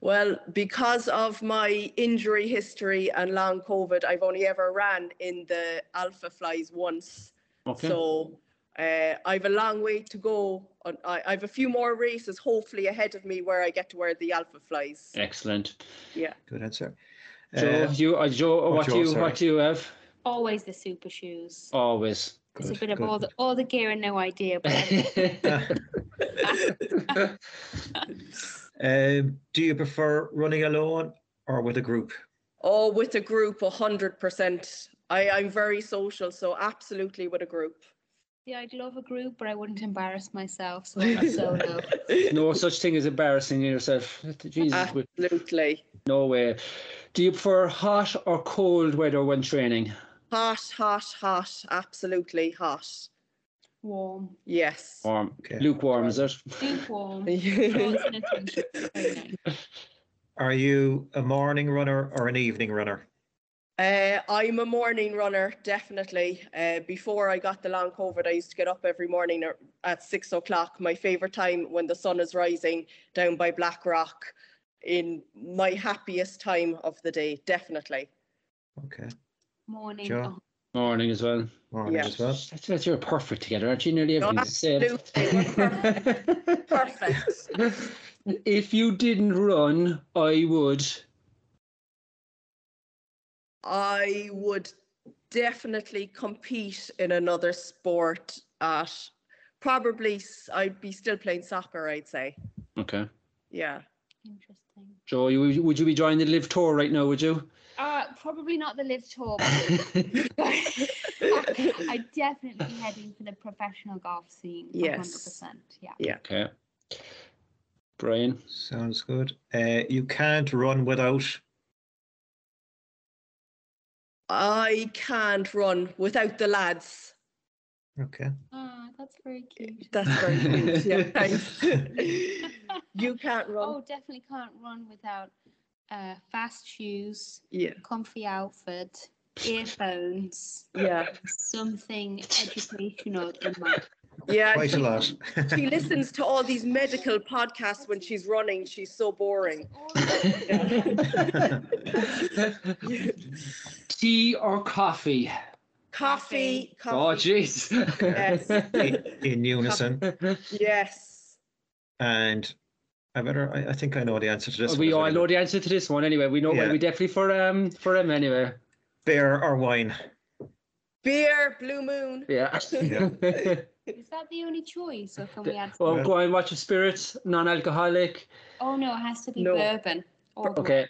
well, because of my injury history and long COVID, I've only ever ran in the Alpha Flies once. Okay. So uh, I've a long way to go. I, I've a few more races hopefully ahead of me where I get to wear the Alpha Flies. Excellent. Yeah. Good answer. Joe, Uh, you, uh, Joe, oh, what do Joe, you, sorry. what do you have? Always the super shoes. Always. it's a good, bit of good, all the all the gear and no idea. But Um, do you prefer running alone or with a group? Oh, with a group, a hundred percent. I I'm very social, so absolutely with a group. yeah, I'd love a group, but I wouldn't embarrass myself, so I'm solo. no such thing as embarrassing yourself. Jesus, Absolutely. no way. Do you prefer hot or cold weather when training? Hot, hot, hot. Absolutely hot. Warm, Yes. Warm. Okay. Lukewarm, is it? lukewarm. shorts and a t-shirt. Very nice. Are you a morning runner or an evening runner? Uh, I'm a morning runner, definitely. Uh, before I got the long COVID, I used to get up every morning at- at six o'clock. My favorite time when the sun is rising down by Blackrock, In my happiest time of the day, definitely. Okay, Morning. Joe? Morning as well. morning Yeah. as well. That's, that's you're perfect together, aren't you? Nearly No, everything's the same. absolutely. We're perfect. Perfect. if you didn't run, I would. I would definitely compete in another sport at probably s- I'd be still playing soccer, I'd say. Okay. Yeah. Interesting. Joe, you, would you be joining the LIV tour right now? Would you? Uh, probably not the LIV tour. I definitely heading for the professional golf scene. Yes. 100%. Yeah. Yeah. okay. Brian. Sounds good. Uh, you can't run without. I can't run without the lads. Okay. Ah, that's very cute. That's very cute. Yeah, thanks. you can't run. Oh, definitely can't run without uh, fast shoes, Yeah. comfy outfit, earphones, Yeah. something educational in my. Yeah. Quite a lot. She listens to all these medical podcasts when she's running. She's so boring. Tea or coffee? Coffee. Oh, jeez. Yes. in, in unison. Yes. And I better. I, I think I know the answer to this. we one all know well. the answer to this one anyway. We know Yeah. we definitely for um for him anyway. Beer or wine. Beer, Blue Moon. Yeah. Is that the only choice, or can we add? well, Well- go on, watch your spirits, non-alcoholic. Oh no, it has to be No. bourbon or Okay.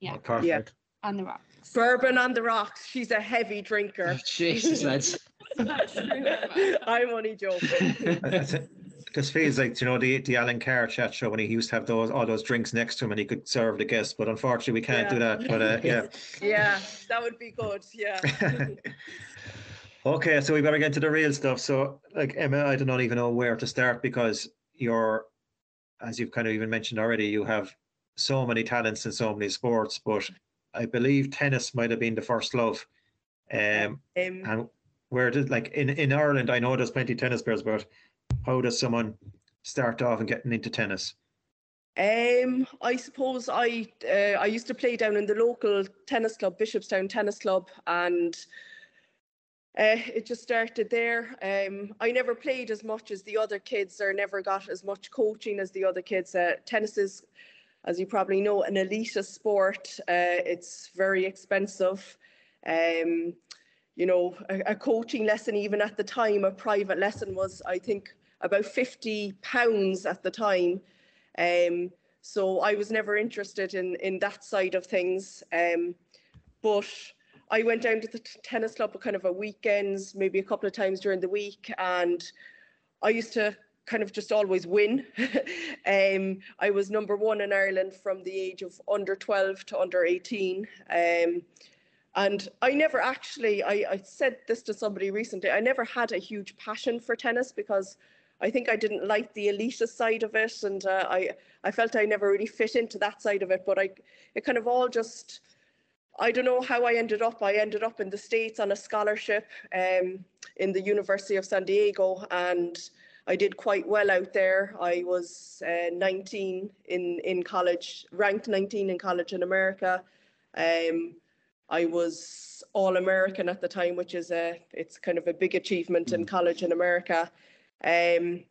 Yeah. Oh, perfect. on the rocks. Bourbon on the rocks. She's a heavy drinker. Jesus, lads. That's true, Emma. I'm only joking. This feels like you know the the Alan Carr chat show when he used to have those all those drinks next to him and he could serve the guests. But unfortunately, we can't do that. But uh, yeah. Yeah, that would be good. Yeah. Okay, so we better get to the real stuff. So, like Emma, I don't even know where to start because you're, as you've kind of even mentioned already, you have so many talents in so many sports. But I believe tennis might have been the first love. Um, Um, and where did like in in Ireland? I know there's plenty of tennis players, but how does someone start off and getting into tennis? Um, I suppose I uh, I used to play down in the local tennis club, Bishopstown Tennis Club, and uh, it just started there. Um, I never played as much as the other kids, or never got as much coaching as the other kids. Uh, tennis is, as you probably know, an elitist sport. Uh, it's very expensive. Um, you know, a, a coaching lesson, even at the time, a private lesson was, I think, about fifty pounds at the time. Um, so I was never interested in in that side of things. Um, but I went down to the tennis club kind of a weekends, maybe a couple of times during the week, and I used to kind of just always win. um, I was number one in Ireland from the age of under 12 to under 18. Um, and I never actually, I, I said this to somebody recently, I never had a huge passion for tennis because I think I didn't like the elitist side of it. And uh, I, I felt I never really fit into that side of it. But I, it kind of all just, I don't know how I ended up. I ended up in the States on a scholarship um, in the University of San Diego. And I did quite well out there. I was uh, 19 in, in college, ranked 19 in college in America. Um, I was all American at the time, which is a it's kind of a big achievement in college in America. Um,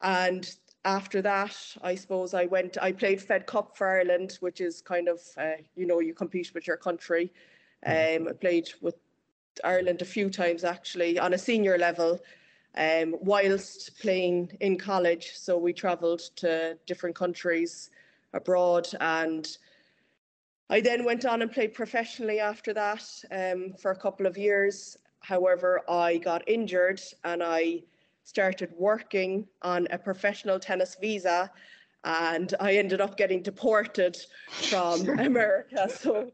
and after that, I suppose I went. I played Fed Cup for Ireland, which is kind of uh, you know you compete with your country. Um, I played with Ireland a few times actually on a senior level, um, whilst playing in college. So we travelled to different countries abroad and I then went on and played professionally after that um, for a couple of years. However, I got injured and I started working on a professional tennis visa and I ended up getting deported from America. So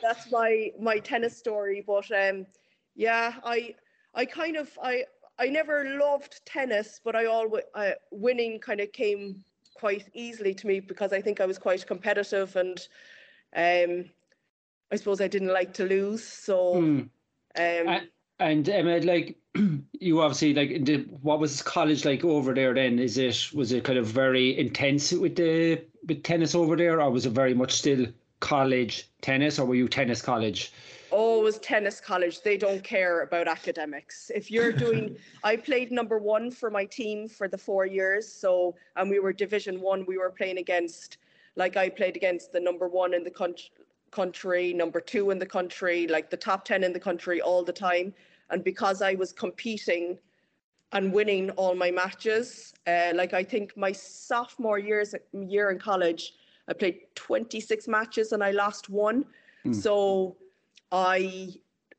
that's my my tennis story. But um, yeah, I I kind of I I never loved tennis, but I always uh, winning kind of came quite easily to me because I think I was quite competitive and um, I suppose I didn't like to lose. So Hmm. um, And Emma, like you obviously like the, what was college like over there then? Is it was it kind of very intense with the with tennis over there, or was it very much still college tennis, or were you tennis college? always tennis college they don't care about academics if you're doing i played number one for my team for the four years so and we were division one we were playing against like i played against the number one in the country country number two in the country like the top 10 in the country all the time and because i was competing and winning all my matches uh, like i think my sophomore years year in college i played 26 matches and i lost one so I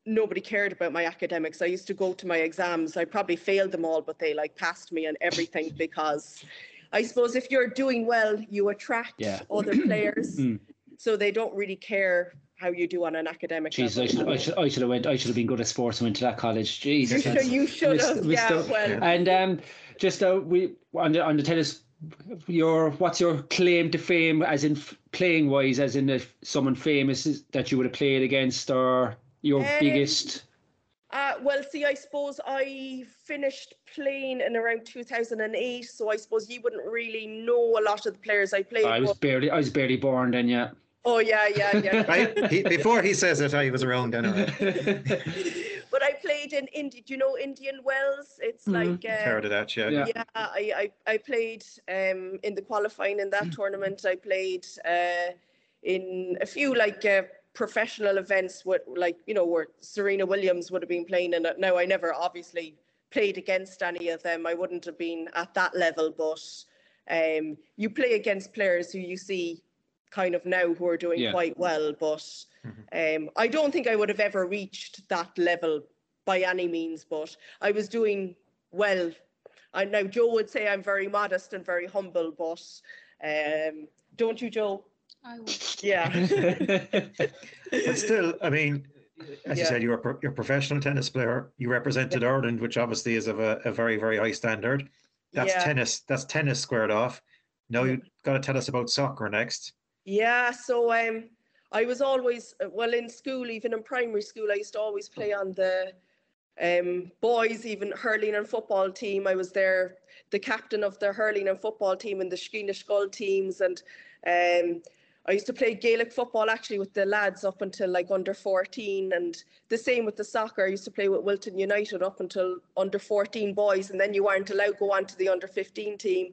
nobody cared about my academics. I used to go to my exams. I probably failed them all, but they like passed me and everything because I suppose if you're doing well, you attract Yeah. other players. Mm. So they don't really care how you do on an academic Jeez, I should, I should, I should have went. I should have been good at sports and went to that college. Jeez, You should, you should have. Yeah, well, And um, just uh, we on the on the tennis, your what's your claim to fame, as in f- playing wise, as in if someone famous that you would have played against, or your Um, biggest. Uh, well, see, I suppose I finished playing in around 2008, so I suppose you wouldn't really know a lot of the players I played. I was but- barely, I was barely born then. Yeah. oh yeah, yeah, yeah. I, he, before he says it, I was around then. but I played in India. Do you know Indian Wells? It's Mhm. like uh, Heard of that, yeah. Yeah. yeah. I, I I played um in the qualifying in that tournament. I played uh in a few like uh, professional events with like you know where Serena Williams would have been playing in it. Now I never obviously played against any of them. I wouldn't have been at that level, but um you play against players who you see kind of now who are doing Yeah. quite well, but um, I don't think I would have ever reached that level by any means, but I was doing well. I know Joe would say I'm very modest and very humble, but um, don't you, Joe? I would. Yeah. But still, I mean, as you said, you were pro- you're a professional tennis player. You represented Ireland, which obviously is of a, a very, very high standard. That's Yeah. tennis. That's tennis squared off. Now you've got to tell us about soccer next. Yeah, so um, I was always uh, well in school, even in primary school. I used to always play on the um, boys, even hurling and football team. I was there, the captain of the hurling and football team and the Skeena Skull teams, and um, I used to play Gaelic football actually with the lads up until like under 14, and the same with the soccer. I used to play with Wilton United up until under 14 boys, and then you weren't allowed to go on to the under 15 team.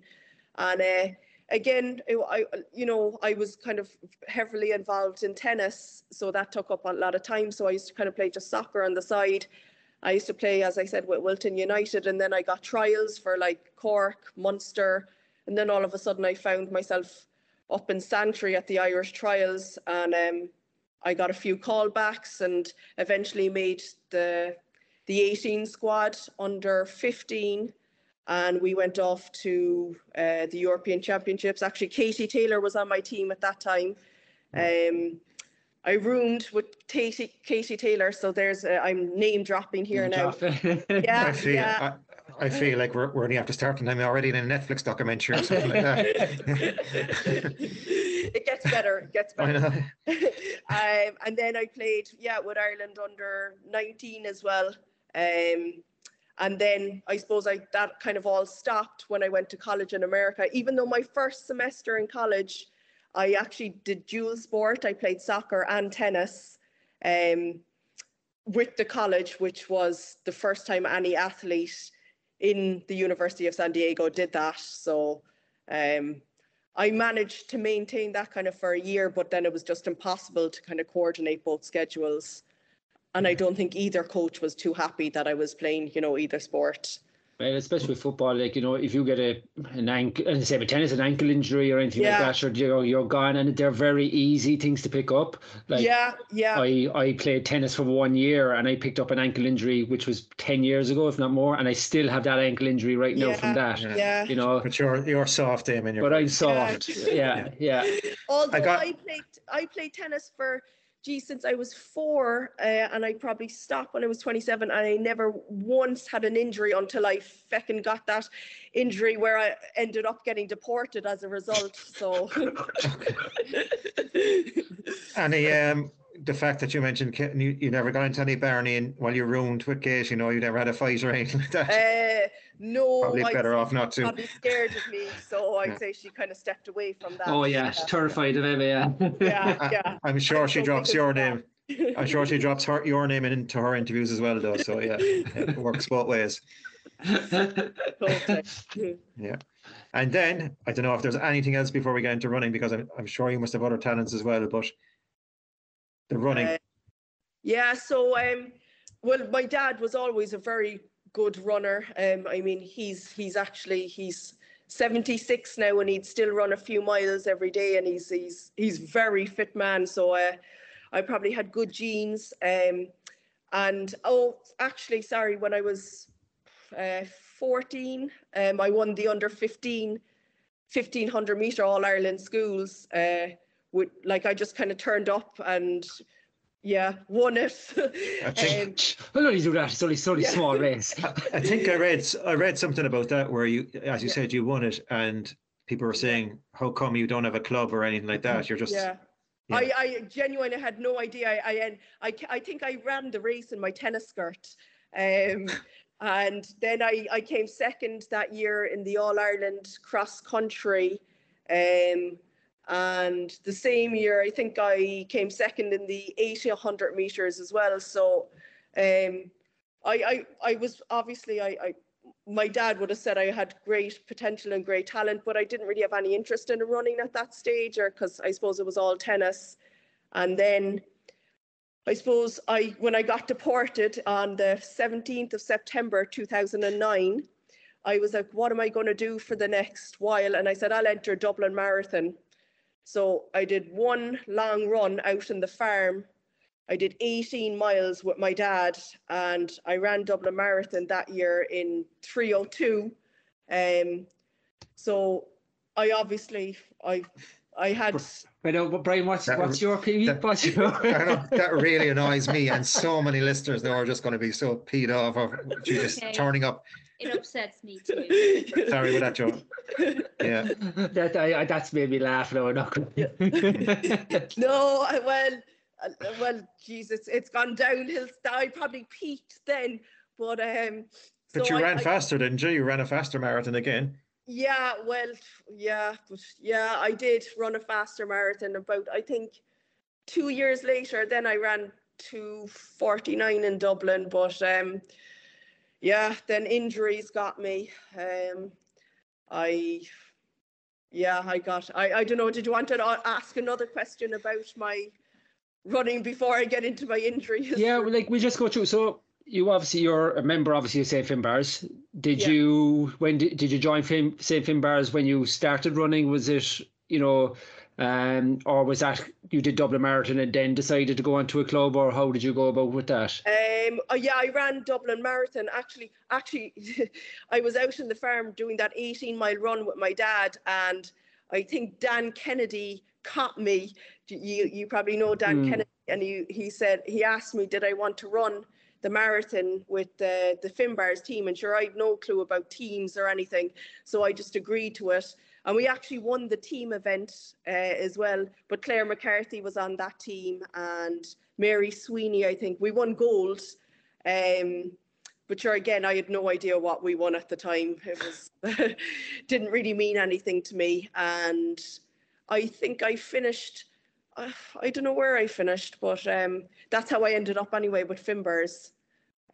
And uh, again, I, you know, I was kind of heavily involved in tennis, so that took up a lot of time. So I used to kind of play just soccer on the side. I used to play, as I said, with Wilton United, and then I got trials for like Cork, Munster, and then all of a sudden I found myself up in Santry at the Irish trials, and um, I got a few callbacks, and eventually made the the 18 squad under 15 and we went off to uh, the European Championships. Actually, Katie Taylor was on my team at that time. Um, I roomed with Katie, Katie Taylor, so there's uh, I'm name dropping here now. I Yeah, feel yeah. I, I feel like we're, we're only after starting. I'm already in a Netflix documentary or something like that. it gets better. It gets better. um, and then I played, yeah, with Ireland under 19 as well. Um, and then I suppose I that kind of all stopped when I went to college in America. Even though my first semester in college, I actually did dual sport. I played soccer and tennis um, with the college, which was the first time any athlete in the University of San Diego did that. So um, I managed to maintain that kind of for a year, but then it was just impossible to kind of coordinate both schedules. And I don't think either coach was too happy that I was playing, you know, either sport. Well, especially with football, like you know, if you get a an ankle, and say with tennis, an ankle injury or anything Yeah. like that, or you know, you're gone, and they're very easy things to pick up. Like yeah, yeah, I I played tennis for one year, and I picked up an ankle injury, which was ten years ago, if not more, and I still have that ankle injury right now from that. Yeah. yeah. You know, But you're you're soft, Damien. You're but I'm soft. Yeah, yeah. Although I, got- I played, I played tennis for, gee, since I was four, uh, and I probably stopped when I was 27, and I never once had an injury until I feckin' got that injury where I ended up getting deported as a result. So, Any um the fact that you mentioned Ke- you, you never got into any Barney and while you roomed with Kate, you know, you never had a fight or anything like that. uh, no, Probably I'd better off not she's to. Probably scared of me, so I'd Yeah. say she kind of stepped away from that. Oh yeah, she's terrified of Emma. Yeah. yeah, yeah. I'm sure I'm she so drops your name. I'm sure she drops her your name into her interviews as well, though. So yeah, it works both ways. yeah. And then I don't know if there's anything else before we get into running because I'm, I'm sure you must have other talents as well. But the running, Uh, Yeah, so um, well, my dad was always a very good runner. Um, I mean, he's he's actually he's 76 now, and he'd still run a few miles every day, and he's he's he's very fit man. So uh, I probably had good genes. Um, and oh, actually, sorry, when I was uh, 14, um, I won the under 15 1500 meter All Ireland schools. Uh, with like I just kind of turned up and yeah, won it. I think- Um, I'll only do that. It's only, it's only a Yeah. small race. I think I read I read something about that where you, as you Yeah. said, you won it, and people were saying, "How come you don't have a club or anything like that? You're just yeah. Yeah. I, I genuinely had no idea. I, I, I, I think I ran the race in my tennis skirt. Um, and then I, I came second that year in the All Ireland cross country. Um, and the same year, I think I came second in the 80, 100 meters as well. So um, I, I, I was obviously, I, I, my dad would have said I had great potential and great talent, but I didn't really have any interest in running at that stage, or because I suppose it was all tennis. And then I suppose I, when I got deported on the 17th of September 2009, I was like, what am I going to do for the next while? And I said, I'll enter Dublin Marathon. So I did one long run out in the farm. I did 18 miles with my dad, and I ran Dublin Marathon that year in 302. Um, so I obviously I I had. I know, but Brian, what's That- what's your opinion? that- what's your I know, that really annoys me, and so many listeners now are just going to be so peed off of you just Okay. turning up. It upsets me too. Sorry with that, Joe. Yeah, that I, I, that's made me laugh now. I'm not gonna- No, I- well, uh, well, Jesus, it's gone downhill. I probably peaked then, but um. but so you I- ran I- faster, didn't you? You ran a faster marathon again. Yeah, well, yeah, but yeah, I did run a faster marathon about, I think, two years later. Then I ran 249 in Dublin, but um, yeah, then injuries got me. Um, I, yeah, I got, I, I don't know, did you want to ask another question about my running before I get into my injury? yeah, like we just go through. So you obviously you're a member, obviously of St Finbarr's. Did Yeah. you when did, did you join St Finbarr's when you started running? Was it you know, um, or was that you did Dublin Marathon and then decided to go onto a club, or how did you go about with that? Um, oh yeah, I ran Dublin Marathon. Actually, actually, I was out in the farm doing that 18 mile run with my dad, and I think Dan Kennedy caught me. You you probably know Dan Hmm. Kennedy, and he he said he asked me did I want to run the marathon with the the Finbarr's team, and sure I'd no clue about teams or anything, so I just agreed to it. And we actually won the team event uh, as well. But Claire McCarthy was on that team, and Mary Sweeney, I think. We won gold. Um, but sure, again, I had no idea what we won at the time. It was didn't really mean anything to me. And I think I finished. Uh, I don't know where I finished, but um, that's how I ended up anyway with Finbarr's.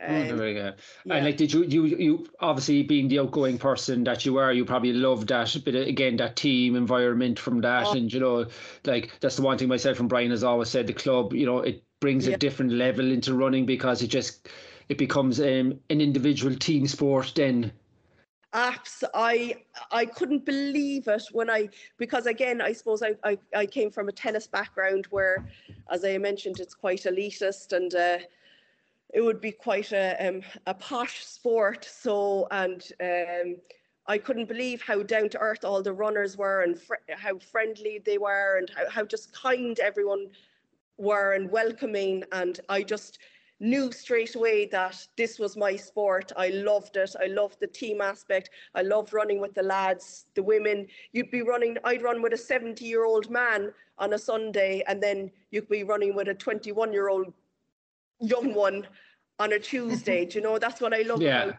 Oh, Um, very good. yeah. And like, did you you you obviously being the outgoing person that you are, you probably loved that bit of, again that team environment from that, Oh. and you know, like that's the one thing myself and Brian has always said. The club, you know, it brings a different level into running because it just it becomes um, an individual team sport. Then apps i i couldn't believe it when i because again i suppose i i, I came from a tennis background where as i mentioned it's quite elitist and uh, it would be quite a um, a posh sport so and um I couldn't believe how down to earth all the runners were and fr- how friendly they were and how, how just kind everyone were and welcoming. And I just knew straight away that this was my sport. I loved it. I loved the team aspect. I loved running with the lads, the women. You'd be running, I'd run with a 70 year old man on a Sunday, and then you'd be running with a 21 year old young one on a Tuesday. Do you know, that's what I love Yeah. about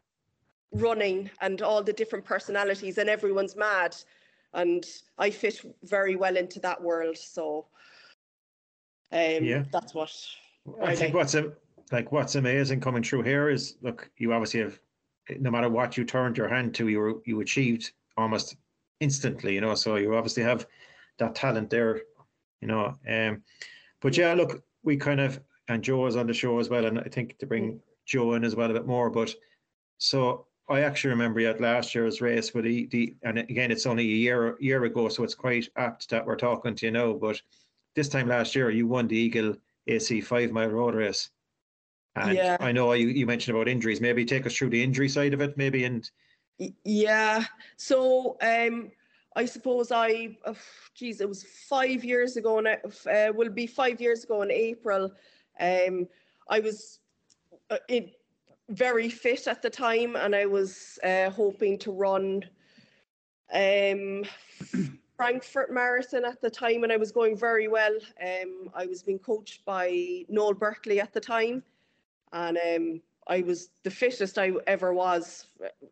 running and all the different personalities, and everyone's mad. And I fit very well into that world. So um, Yeah. that's what I think like. what's a, like what's amazing coming through here is look, you obviously have no matter what you turned your hand to, you were you achieved almost instantly, you know. So you obviously have that talent there, you know. Um, but yeah, look, we kind of and Joe is on the show as well, and I think to bring Joe in as well a bit more. But so I actually remember at last year's race with the, the and again it's only a year year ago, so it's quite apt that we're talking to you now. But this time last year, you won the Eagle AC five mile road race. And Yeah. I know you, you mentioned about injuries. Maybe take us through the injury side of it, maybe. And Yeah. So um, I suppose I, uh, geez, it was five years ago, and uh, will be five years ago in April. Um, I was uh, in, very fit at the time, and I was uh, hoping to run um, Frankfurt Marathon at the time, and I was going very well. Um, I was being coached by Noel Berkeley at the time, and um, I was the fittest I ever was,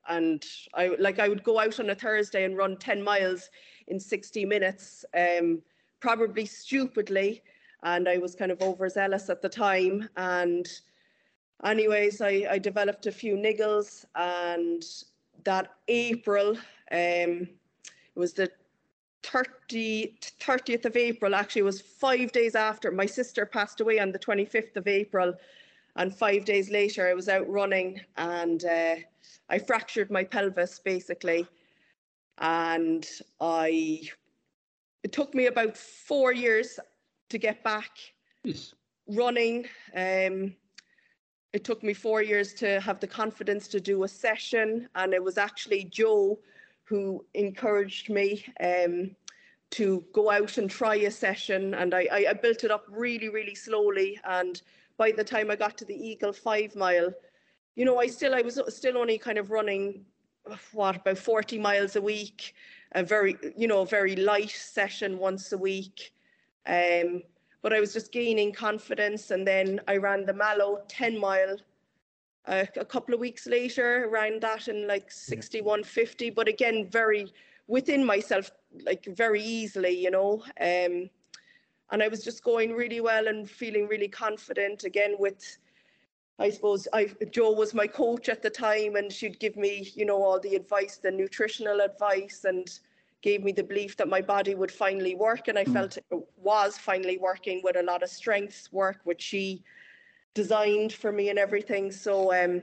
and I like I would go out on a Thursday and run ten miles in sixty minutes, um, probably stupidly, and I was kind of overzealous at the time. And anyways, I, I developed a few niggles, and that April, um, it was the 30, 30th of April, actually, it was five days after my sister passed away on the 25th of April. And five days later, I was out running and uh, I fractured my pelvis basically. And I, it took me about four years to get back Yes. running. Um, it took me four years to have the confidence to do a session, and it was actually Joe who encouraged me. Um, to go out and try a session. And I, I, I built it up really, really slowly. And by the time I got to the Eagle five mile, you know, I still, I was still only kind of running, what, about 40 miles a week, a very, you know, very light session once a week. Um, but I was just gaining confidence. And then I ran the Mallow 10 mile uh, a couple of weeks later, around that in like 6150. But again, very within myself, like very easily, you know. Um, and I was just going really well and feeling really confident again with. I suppose I, Joe was my coach at the time, and she'd give me, you know, all the advice, the nutritional advice, and gave me the belief that my body would finally work. And I mm. felt it was finally working with a lot of strengths work, which she designed for me and everything. So um,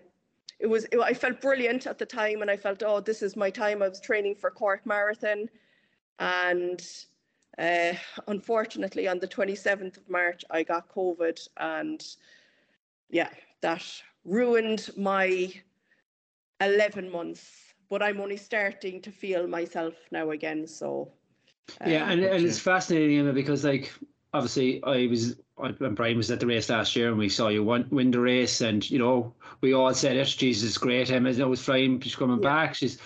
it was, it, I felt brilliant at the time and I felt, oh, this is my time. I was training for Cork Marathon. And uh, unfortunately, on the 27th of March, I got COVID. And yeah, that ruined my 11 months. But I'm only starting to feel myself now again. So. Um, yeah, and, and it's fascinating, Emma, because like obviously I was and Brian was at the race last year and we saw you win, win the race and you know we all said it Jesus is great Emma was flying she's coming yeah. back she's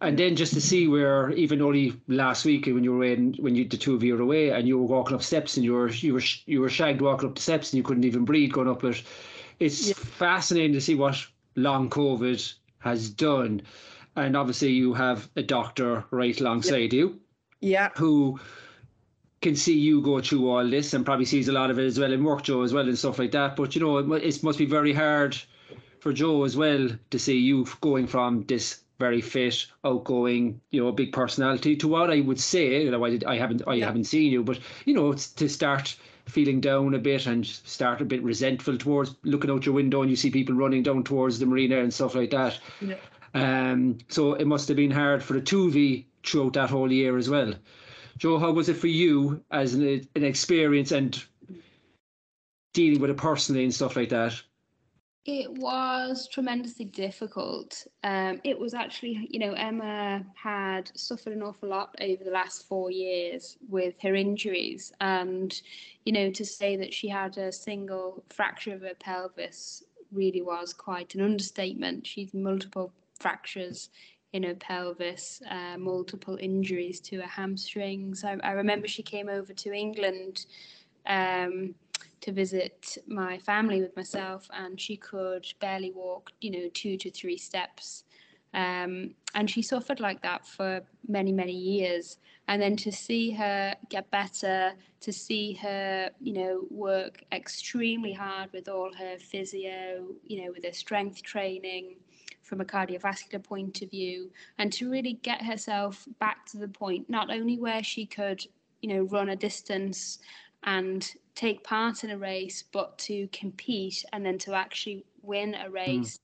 and then just to see where even only last week when you were in when you the two of you were away and you were walking up steps and you were you were you were shagged walking up the steps and you couldn't even breathe going up it it's yeah. fascinating to see what long COVID has done and obviously you have a doctor right alongside yeah. you yeah who can see you go through all this and probably sees a lot of it as well in work, Joe, as well, and stuff like that. But you know, it, it must be very hard for Joe as well to see you going from this very fit, outgoing, you know, big personality to what I would say. You know, I, I haven't, I yeah. haven't seen you, but you know, it's to start feeling down a bit and start a bit resentful towards looking out your window and you see people running down towards the marina and stuff like that. Yeah. Um, so it must have been hard for the two V throughout that whole year as well. Joe, how was it for you as an, an experience and dealing with it personally and stuff like that? It was tremendously difficult. Um, it was actually, you know, Emma had suffered an awful lot over the last four years with her injuries. And, you know, to say that she had a single fracture of her pelvis really was quite an understatement. She's multiple fractures in her pelvis, uh, multiple injuries to her hamstrings. I, I, remember she came over to England um, to visit my family with myself, and she could barely walk, you know, two to three steps. Um, and she suffered like that for many, many years. And then to see her get better, to see her, you know, work extremely hard with all her physio, you know, with her strength training, from a cardiovascular point of view and to really get herself back to the point not only where she could you know run a distance and take part in a race but to compete and then to actually win a hmm. race mm.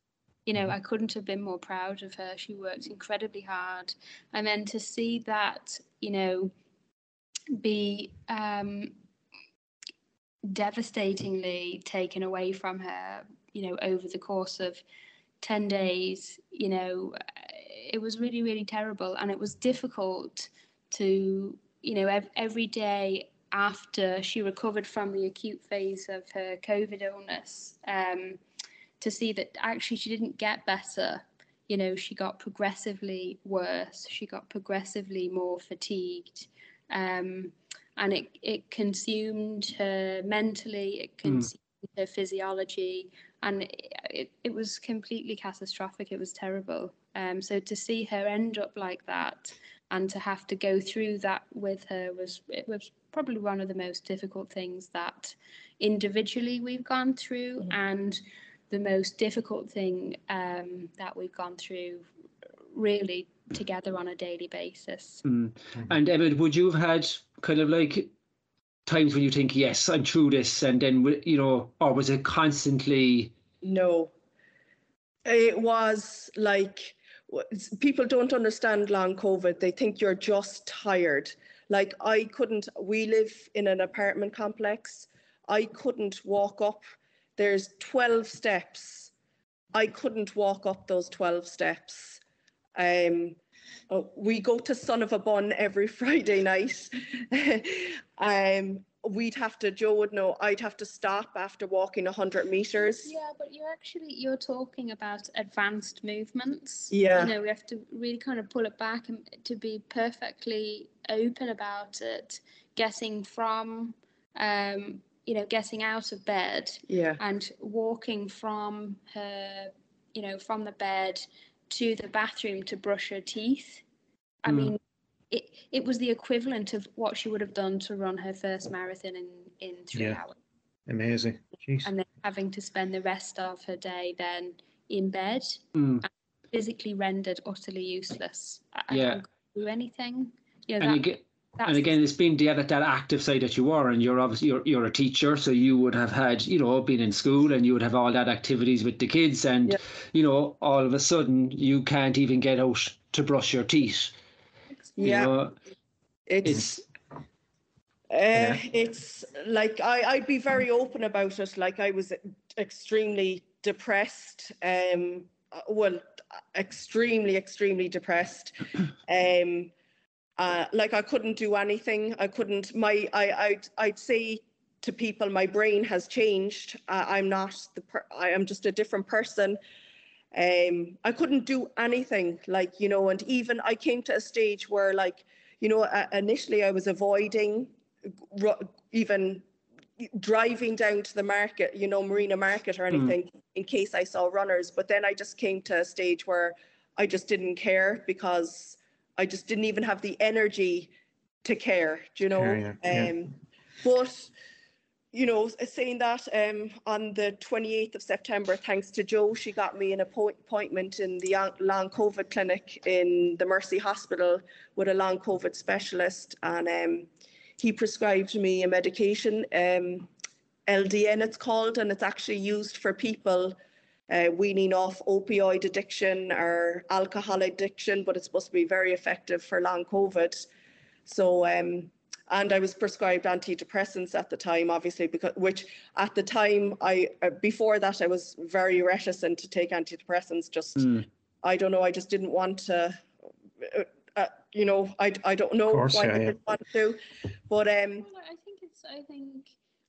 you know i couldn't have been more proud of her she worked incredibly hard and then to see that you know be um devastatingly taken away from her you know over the course of 10 days, you know, it was really, really terrible. And it was difficult to, you know, ev- every day after she recovered from the acute phase of her COVID illness, um, to see that actually she didn't get better. You know, she got progressively worse. She got progressively more fatigued. Um, and it, it consumed her mentally, it hmm. consumed. Her physiology, and it, it, it was completely catastrophic. It was terrible. Um, so to see her end up like that and to have to go through that with her was it was probably one of the most difficult things that individually we've gone through mm-hmm. and the most difficult thing um, that we've gone through really together on a daily basis. Mm. And Emma, would you have had kind of like times when you think, yes, I'm through this, and then you know, or was it constantly? No, it was like people don't understand long COVID. They think you're just tired. Like I couldn't. We live in an apartment complex. I couldn't walk up. There's 12 steps. I couldn't walk up those 12 steps. Um, Oh, we go to Son of a Bun every Friday night. um, we'd have to, Joe would know, I'd have to stop after walking 100 meters. Yeah, but you're actually you're talking about advanced movements. Yeah. You know, we have to really kind of pull it back and to be perfectly open about it. Getting from, um, you know, getting out of bed Yeah. and walking from her, you know, from the bed to the bathroom to brush her teeth. I Mm. mean, it it was the equivalent of what she would have done to run her first marathon in in three Yeah. hours, Amazing. Jeez. and then having to spend the rest of her day then in bed, Mm. physically rendered utterly useless. I, I Yeah. can't do anything. You know, that, again, that's and again, it's been the that, that active side that you are, and you're obviously you're, you're a teacher, so you would have had you know been in school, and you would have all that activities with the kids, and Yeah. you know all of a sudden you can't even get out to brush your teeth. You Yeah. know, It's, it's Uh, it's like I, I'd be very open about it. Like I was extremely depressed. Um, well, extremely, extremely depressed. Um, uh, like I couldn't do anything. I couldn't. My, I, I'd, I'd say to people, my brain has changed. Uh, I'm not the. Per- I am just a different person. Um, I couldn't do anything. Like you know, and even I came to a stage where like you know, uh, initially I was avoiding even driving down to the market, you know, Marina Market or anything, in case I saw runners. But then I just came to a stage where I just didn't care because I just didn't even have the energy to care, do you know? Yeah, yeah. Um, but you know, saying that um, on the 28th of September, thanks to Joe, she got me an appointment in the long- long COVID clinic in the Mercy Hospital with a long COVID specialist. And um, he prescribed me a medication, um, LDN it's called, and it's actually used for people uh, weaning off opioid addiction or alcohol addiction, but it's supposed to be very effective for long COVID. So, um, and I was prescribed antidepressants at the time, obviously, because which at the time I uh, before that I was very reticent to take antidepressants. Just Mm. I don't know, I just didn't want to. Uh, uh, you know, I, I don't know course, why yeah, I didn't want to, but um, Well, I think it's. I think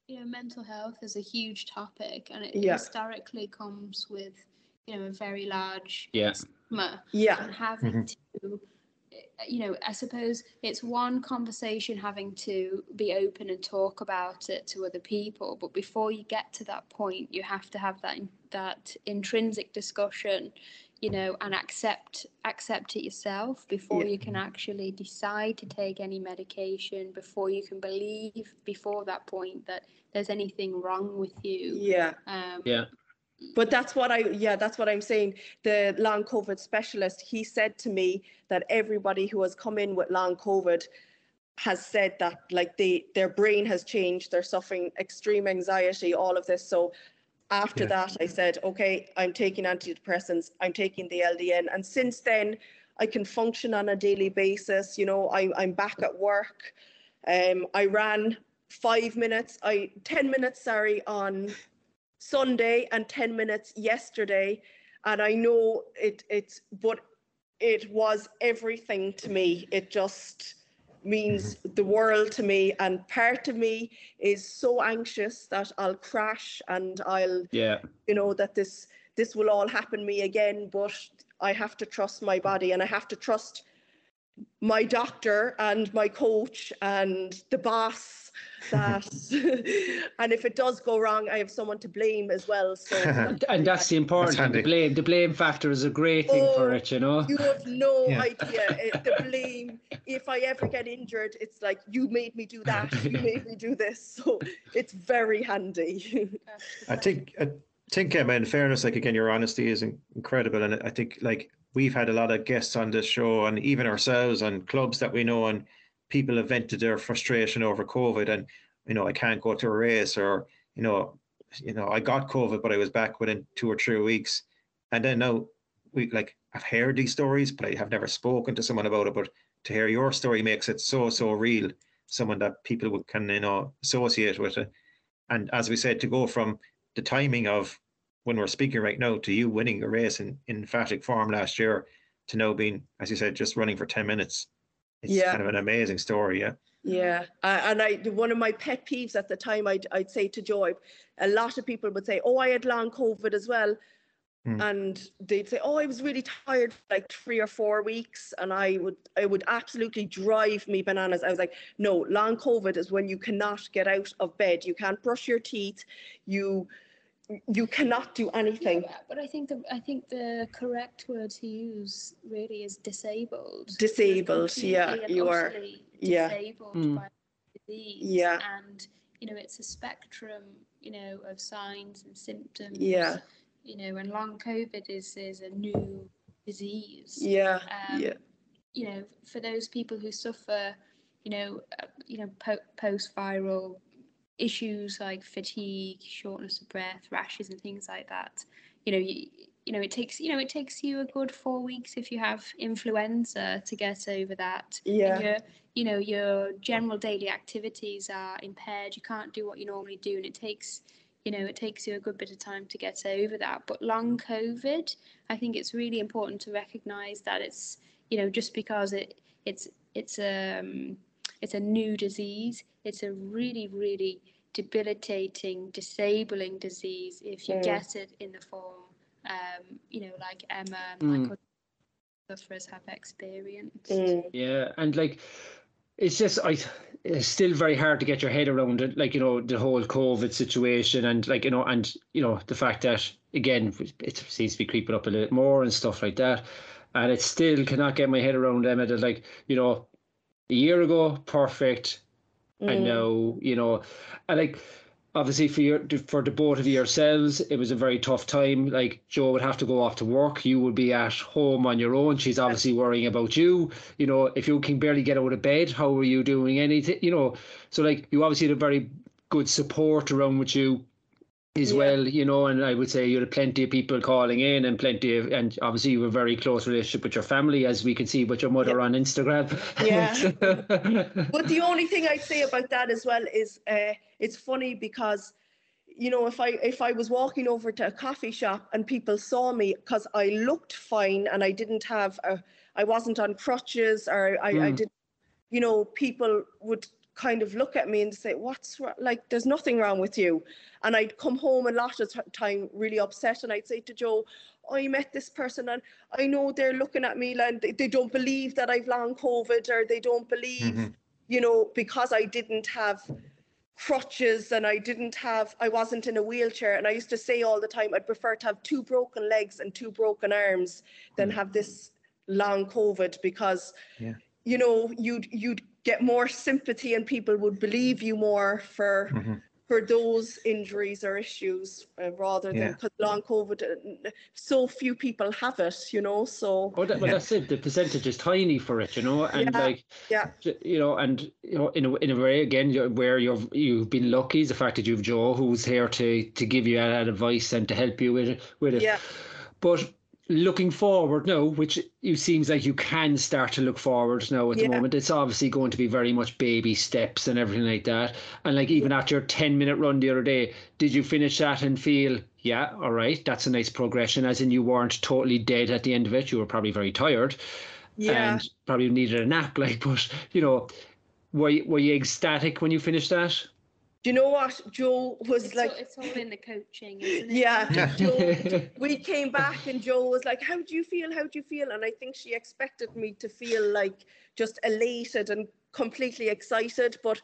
you know, mental health is a huge topic, and it Yeah. historically comes with you know a very large yeah, stigma, yeah, and having to. uh, You know, I suppose it's one conversation having to be open and talk about it to other people, but before you get to that point, you have to have that that intrinsic discussion, you know, and accept accept it yourself before Yeah. you can actually decide to take any medication, before you can believe before that point that there's anything wrong with you. yeah. Um, yeah, But that's what I, yeah, that's what I'm saying. The long COVID specialist, he said to me that everybody who has come in with long COVID has said that like they, their brain has changed, they're suffering extreme anxiety, all of this. So after Yeah. that, I said, okay, I'm taking antidepressants, I'm taking the LDN. And since then, I can function on a daily basis. You know, I, I'm back at work. Um, I ran five minutes, I 10 minutes, sorry, on Sunday and 10 minutes yesterday. And I know it it's but it was everything to me. It just means mm-hmm. the world to me. And part of me is so anxious that I'll crash and I'll yeah, you know that this this will all happen me again but i have to trust my body and i have to trust my doctor and my coach and the boss that and if it does go wrong i have someone to blame as well so and that's the important That's thing. The blame, the blame factor is a great thing for Oh, it, you know. you have no Yeah. idea it, the blame if i ever get injured it's like you made me do that you made me do this so it's very handy I think I think um, in fairness, like again, your honesty is incredible, and I think like we've had a lot of guests on this show, and even ourselves, and clubs that we know, and people have vented their frustration over COVID, and you know, I can't go to a race, or you know, you know, I got COVID, but I was back within two or three weeks, and then now we like I've heard these stories, but I have never spoken to someone about it. But to hear your story makes it so so real, someone that people can you know associate with it. And as we said, to go from the timing of when we're speaking right now to you winning a race in, in emphatic form last year, to now being, as you said, just running for 10 minutes. It's Yeah. kind of an amazing story. Yeah. Yeah, uh, and I one of my pet peeves at the time I'd I'd say to Joy, a lot of people would say, "Oh, I had long COVID as well," Mm. and they'd say, "Oh, I was really tired for like three or four weeks," and I would I would absolutely drive me bananas. I was like, "No, long COVID is when you cannot get out of bed, you can't brush your teeth, you you cannot do anything." Yeah, but I think the I think the correct word to use really is disabled. You're Disabled, yeah, completely you are. utterly Yeah. Disabled Mm. by disease. Yeah. And you know, it's a spectrum, you know, of signs and symptoms. Yeah. You know, and long COVID is is a new disease. Yeah, Um, yeah, You know, for those people who suffer, you know, uh, you know, po- post-viral issues like fatigue, shortness of breath, rashes, and things like that. You know, you, you know, it takes you know it takes you a good four weeks if you have influenza to get over that. Yeah, your, you know, your general daily activities are impaired. You can't do what you normally do, and it takes, you know, it takes you a good bit of time to get over that. But long COVID, I think it's really important to recognise that it's, you know, just because it it's it's um it's a new disease. It's a really really debilitating, disabling disease if you Mm. get it in the form, um, you know, like Emma and Mm. like sufferers have experienced. mm, Yeah, and like it's just I it's still very hard to get your head around it, like you know the whole COVID situation and like you know and you know the fact that again it seems to be creeping up a little more and stuff like that, and it still cannot get my head around Emma That like you know a year ago perfect, and mm, now you know, and like obviously for your for the both of yourselves, it was a very tough time. Like Joe would have to go off to work, you would be at home on your own. She's obviously worrying about you. You know, if you can barely get out of bed, how are you doing anything? You know, so like you obviously had a very good support around with you as Yeah. well, you know, and I would say you had plenty of people calling in and plenty of, and obviously you a very close relationship with your family, as we can see with your mother on Instagram. Yeah. But the only thing I'd say about that as well is uh, it's funny because you know if I if I was walking over to a coffee shop and people saw me because I looked fine and I didn't have a I wasn't on crutches or I, I Mm. did you know people would kind of look at me and say what's like there's nothing wrong with you and I'd come home a lot of time really upset and I'd say to Joe I met this person and I know they're looking at me and they, they don't believe that I've long COVID or they don't believe Mhm. you know, because I didn't have crutches and I didn't have, I wasn't in a wheelchair. And I used to say all the time, I'd prefer to have two broken legs and two broken arms than Mm. have this long COVID because, Yeah. you know, you'd, you'd get more sympathy and people would believe you more for, Mhm. for those injuries or issues uh, rather than Yeah. long COVID, uh, so few people have it, you know, so. Oh, that, well, Yeah. that's it. The percentage is tiny for it, you know, and Yeah, like, yeah. you know, and you know, in a in a way, again, you're, where you've you've been lucky is the fact that you've Joe, who's here to to give you that advice and to help you with it. With it. Yeah. But looking forward now, which it seems like you can start to look forward now at the moment, it's obviously going to be very much baby steps and everything like that. And like even at your ten minute run the other day, did you finish that and feel, yeah, all right, that's a nice progression, as in you weren't totally dead at the end of it. You were probably very tired Yeah. and probably needed a nap, like, but you know, were you, were you ecstatic when you finished that? Do you know what? Joe was It's, like, all, it's all in the coaching, isn't it? Yeah, Joe, we came back and Joe was like, How do you feel? How do you feel? And I think she expected me to feel like just elated and completely excited. But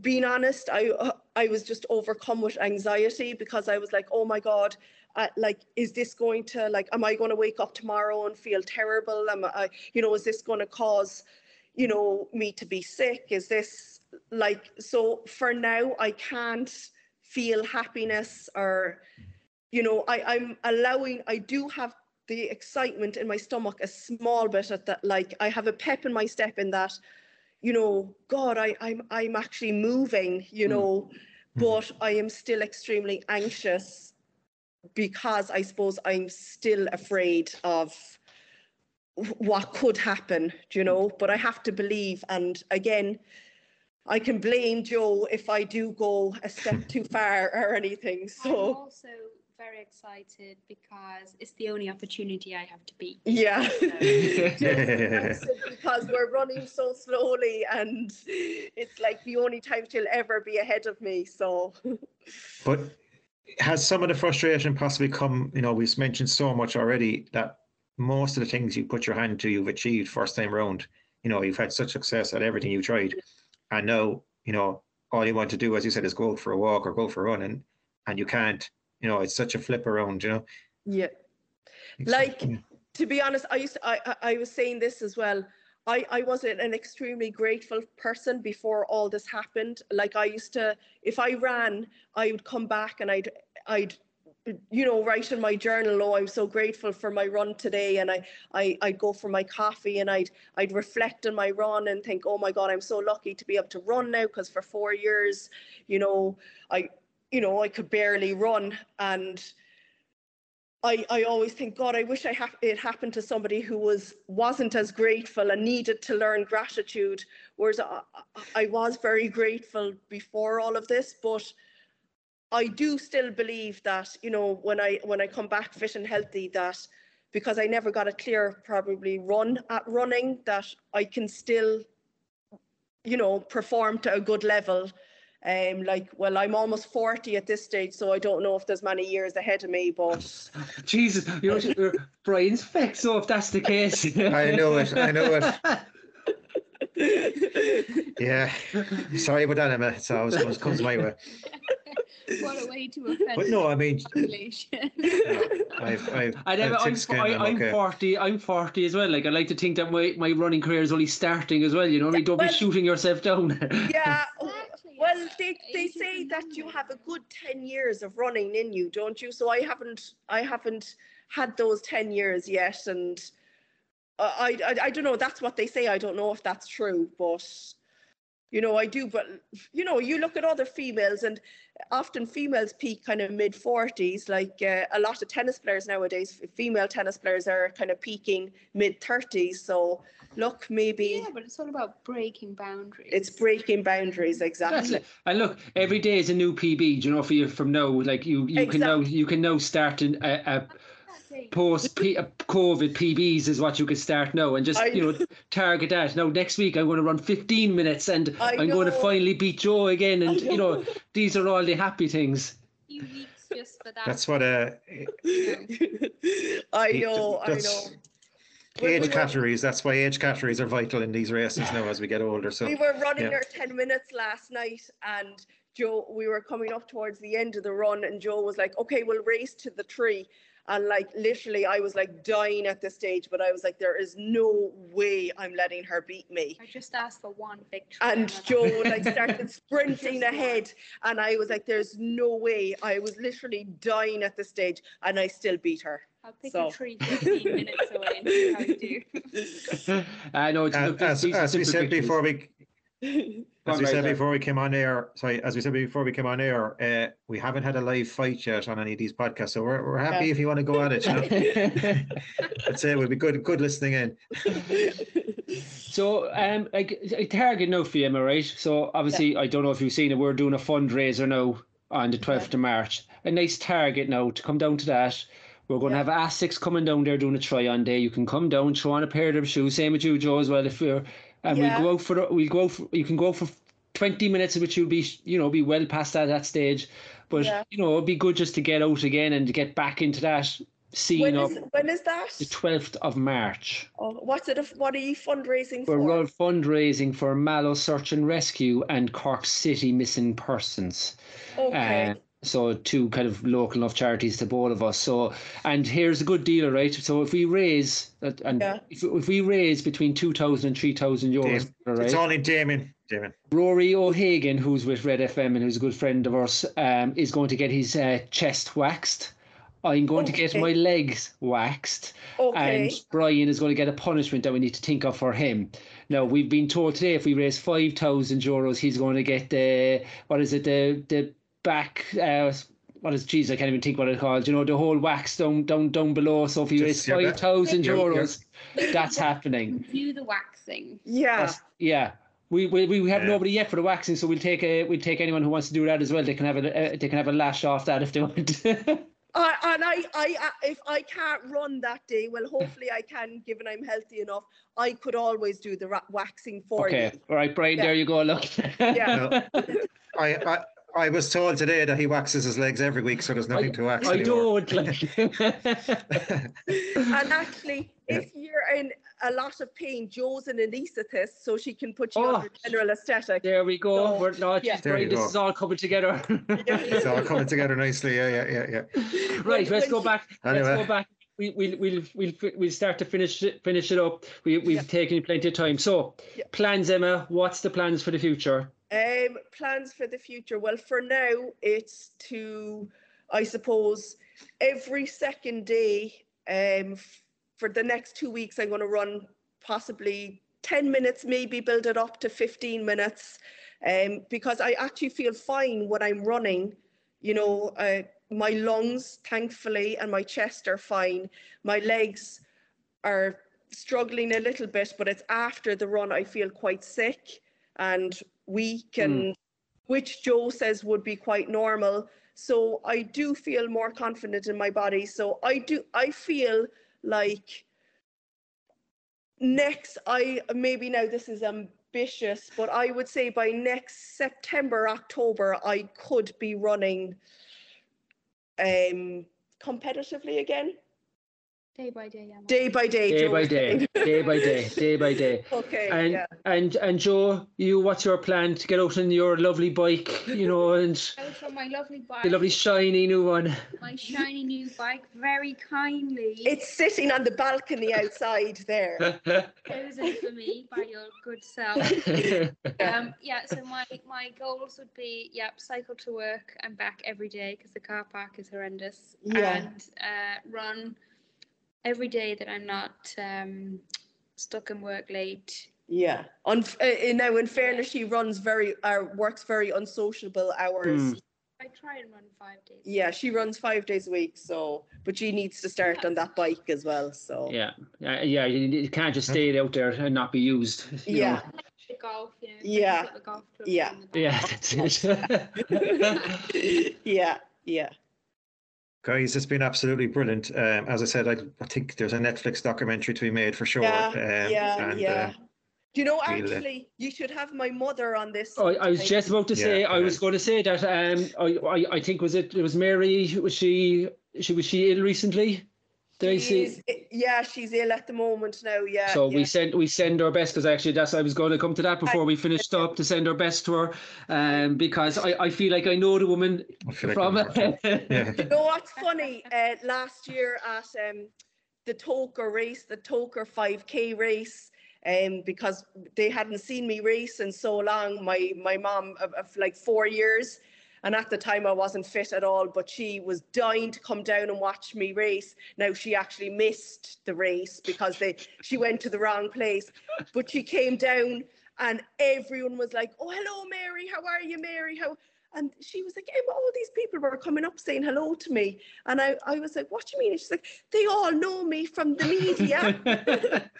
being honest, I uh, I was just overcome with anxiety because I was like, Oh my God, uh, like, is this going to, like, am I going to wake up tomorrow and feel terrible? Am I, you know, is this going to cause, you know, me to be sick? Is this like, so for now, I can't feel happiness or you know I, i'm allowing i do have the excitement in my stomach a small bit at that like i have a pep in my step in that you know god i i'm i'm actually moving you Mm. know Mm. but i am still extremely anxious because i suppose i'm still afraid of what could happen do you know but i have to believe and again I can blame Joe if I do go a step too far or anything. So I'm So also very excited because it's the only opportunity I have to beat. Yeah. Yeah. because we're running so slowly and it's like the only time she'll ever be ahead of me. So But has some of the frustration possibly come? You know, we've mentioned so much already that most of the things you put your hand to, you've achieved first time round. You know, you've had such success at everything you tried, and now you know all you want to do, as you said, is go for a walk or go for a run, and and you can't. You know, it's such a flip around. You know, yeah. Like- to be honest, I used to, I, I- I was saying this as well. I, I wasn't an extremely grateful person before all this happened. Like I used to, if I ran, I would come back and I'd, I'd, you know, write in my journal, oh, I'm so grateful for my run today. And I, I, I'd go for my coffee and I'd, I'd reflect on my run and think, oh my God, I'm so lucky to be able to run now. Cause for four years, you know, I, you know, I could barely run and, I, I always think, God, I wish I ha- it happened to somebody who was wasn't as grateful and needed to learn gratitude. Whereas I, I- I was very grateful before all of this, but I do still believe that you know when I when I come back fit and healthy, that because I never got a clear probably run at running, that I can still, you know, perform to a good level. Um, like, well, I'm almost 40 at this stage, so I don't know if there's many years ahead of me, but Jesus, you know, Brian's vexed. So if that's the case, I know it. I know it. Yeah. Sorry about that, Emma. It's always comes, comes my way. What a way to offend But no, I mean, the population. I've, I've, I never, I've I'm, skin, I, I'm I'm okay. 40. I'm 40 as well. Like I like to think that my, my running career is only starting as well. You know, what I mean? don't well- be shooting yourself down. yeah. Exactly, Well, they, they say that you have a good 10 years of running in you, don't you? So I haven't, I haven't had those 10 years yet. And uh, I, I, I don't know, that's what they say. I don't know if that's true, but you know, I do. But, you know, you look at other females and often females peak kind of mid 40s. Like uh, a lot of tennis players nowadays, female tennis players are kind of peaking mid 30s. So look, maybe Yeah, but it's all about breaking boundaries. it's breaking boundaries. Exactly. And look, every day is a new PB. do You know, for you from now, like you, you can now, you can now start an, a, a Exactly. Post P, a COVID PBs is what you can start now, and just I you know target that. Now next week I'm going to run 15 minutes, and I I'm going to finally beat Joe again, and I you know know. these are all the happy things. just for that. That's what uh, I It- know, I that's- know. We- we age were- categories. That's why age categories are vital in these races now as we get older. So We were running yeah. our 10 minutes last night and Joe, we were coming up towards the end of the run and Joe was like, okay, we'll race to the tree. And like literally I was like dying at this stage, but I was like, there is no way I'm letting her beat me. I just asked for one victory. And Joe that's- like started sprinting ahead and I was like, there's no way. I was literally dying at this stage and I still beat her. I'll pick so. a tree 15 minutes away and see how you do. I know it's Uh, as, as we said victories. before we Go as we said before we came on air, sorry, as we said before we came on air, uh, we haven't had a live fight yet on any of these podcasts, so we're, we're happy Yeah. if you want to go at it. You know? I'd say it would be good good listening in. So, um, like a target now for you, am I right? So, obviously, I don't know if you've seen it. We're doing a fundraiser now on the twelfth of March. A nice target now to come down to that. We're going to have Asics coming down there doing a try on day. You can come down, throw on a pair of them shoes. Same with you, Joe, as well. If you're, and Yeah. we'll go out for we'll go for, you can go for twenty minutes, which you'll be you know be well past that that stage. But Yeah. you know it'd be good just to get out again and to get back into that scene when is when is that? the twelfth of March. Oh, what's it? What are you fundraising for? We're fundraising for Mallow Search and Rescue and Cork City Missing Persons. Okay. Uh, so two kind of local enough charities to both of us. So and here's a good deal, right? So if we raise that and Yeah. if, if we raise between two thousand and three thousand euros, Dave, right? It's only Damien. Damien. Rory O'Hagan, who's with Red FM and who's a good friend of ours, um, is going to get his uh, chest waxed. I'm going to get my legs waxed. okay. And Brian is going to get a punishment that we need to think of for him. Now we've been told today if we raise five thousand euros, he's going to get the what is it the the back uh, what is geez I can't even think what it's called. You know the whole wax down down down below. So if he Just raise your back- five thousand your- your- euros, that's happening. Do the waxing. yeah. That's- yeah. We, we, we have Yeah. nobody yet for the waxing, so we'll take a we'll take anyone who wants to do that as well. They can have a uh, they can have a lash off that if they want. I, and I, I, I, if I can't run that day, well, hopefully I can, given I'm healthy enough. I could always do the ra- waxing for Okay, you. all right, Brian. Yeah. There you go. Look. Yeah. I, I I was told today that he waxes his legs every week, so there's nothing to wax I anymore. don't like. And actually, Yeah. if you're in a lot of pain, Joe's an anaesthetist, so she can put you Oh. under general aesthetic. there we go. So, We're not yeah. just There you Brian. This go. is all coming together. it's all coming together nicely. Yeah, yeah, yeah, yeah. right. When- Let's when go she- back. Let's Anyway. go back. We, we'll, we'll, we'll, we'll start to finish it, finish it up. We, we've Yeah. taken plenty of time. So, Yeah. plans, Emma. What's the plans for the future? Um, plans for the future. Well, for now, it's to, I suppose, every second day. Um, for the next two weeks, I'm going to run possibly ten minutes, maybe build it up to fifteen minutes, um, because I actually feel fine when I'm running. You know, uh, my lungs, thankfully, and my chest are fine. My legs are struggling a little bit, but it's after the run I feel quite sick and weak and which Joe says would be quite normal. So I do feel more confident in my body. So I do I feel like next I maybe now this is ambitious, but I would say by next September, October, I could be running um competitively again. Day by day, Emma. Day by day. Day Joe by day, day by day, day by day. okay. And yeah. and and Joe, you, what's your plan to get out on your lovely bike? You know, and Out on my lovely bike, the lovely shiny new one. my shiny new bike, very kindly It's sitting on the balcony outside there. chosen for me by your good self. Um, yeah, so my, my goals would be, yeah, cycle to work and back every day because the car park is horrendous. Yeah. And uh, run every day that I'm not um, stuck in work late. Yeah. On uh, uh, now, in fairness, she runs very, uh, works very unsociable hours. Hmm. I try and run five days. Yeah, she runs five days a week. So, but she needs to start on that bike as well. So. yeah, yeah, yeah. You, you can't just stay out there and not be used. you Yeah. know. The golf, you know. Yeah. golf Yeah. in the back. Yeah, that's it. yeah. Yeah. Guys, it's been absolutely brilliant. Um, as I said, I, I think there's a Netflix documentary to be made for sure. Yeah. um, yeah. and, yeah. uh, Do you know, we'll, uh, actually, you should have my mother on this. Oh, I was just about to say. Yeah, I was going to say that. Um, I, I, I think was it. It was Mary. Was she? She was she ill recently? Did I She see? yeah, she's ill at the moment now. Yeah. So yeah. we send we send our best because actually that's I was going to come to that before we finished up to send our best to her, um, because I, I feel like I know the woman I feel like from. Yeah. You know what's funny? Uh, last year at um, the Togher race, the Togher 5K race, um, because they hadn't seen me race in so long, my my mom of, of like four years. And at the time, I wasn't fit at all, but she was dying to come down and watch me race. Now she actually missed the race because they she went to the wrong place, but she came down and everyone was like, "Oh, hello, Mary. How are you, Mary? How?" And she was like, Emma, all these people were coming up saying hello to me. And I, I was like, what do you mean? And she's like, they all know me from the media.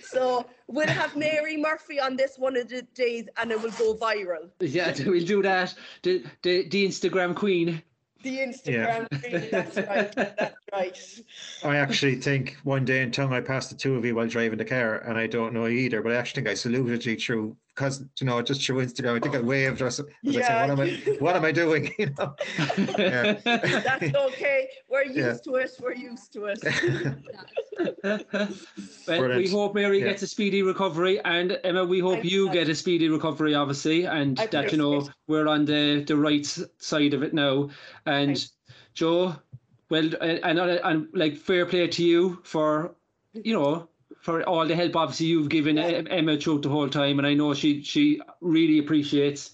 so we'll have Mary Murphy on this one of the days and it will go viral. yeah, we'll do that. The the, the Instagram queen. The Instagram feed, that's right. That's right. I actually think one day in tongue I passed the two of you while driving the car, and I don't know either, but I actually think I saluted you through because you know just through Instagram. I think I waved or something. I was Yeah. what am I? What am I doing? You know. Yeah. That's okay. We're used Yeah. to it. We're used to it. well, we hope Mary Yeah. gets a speedy recovery, and Emma, we hope Thanks, you Dad. get a speedy recovery, obviously, and I that you know appreciate we're on the the right side of it now. And Thanks. Joe, well, and, and and like fair play to you for you know for all the help obviously you've given Yeah. Emma throughout the whole time, and I know she she really appreciates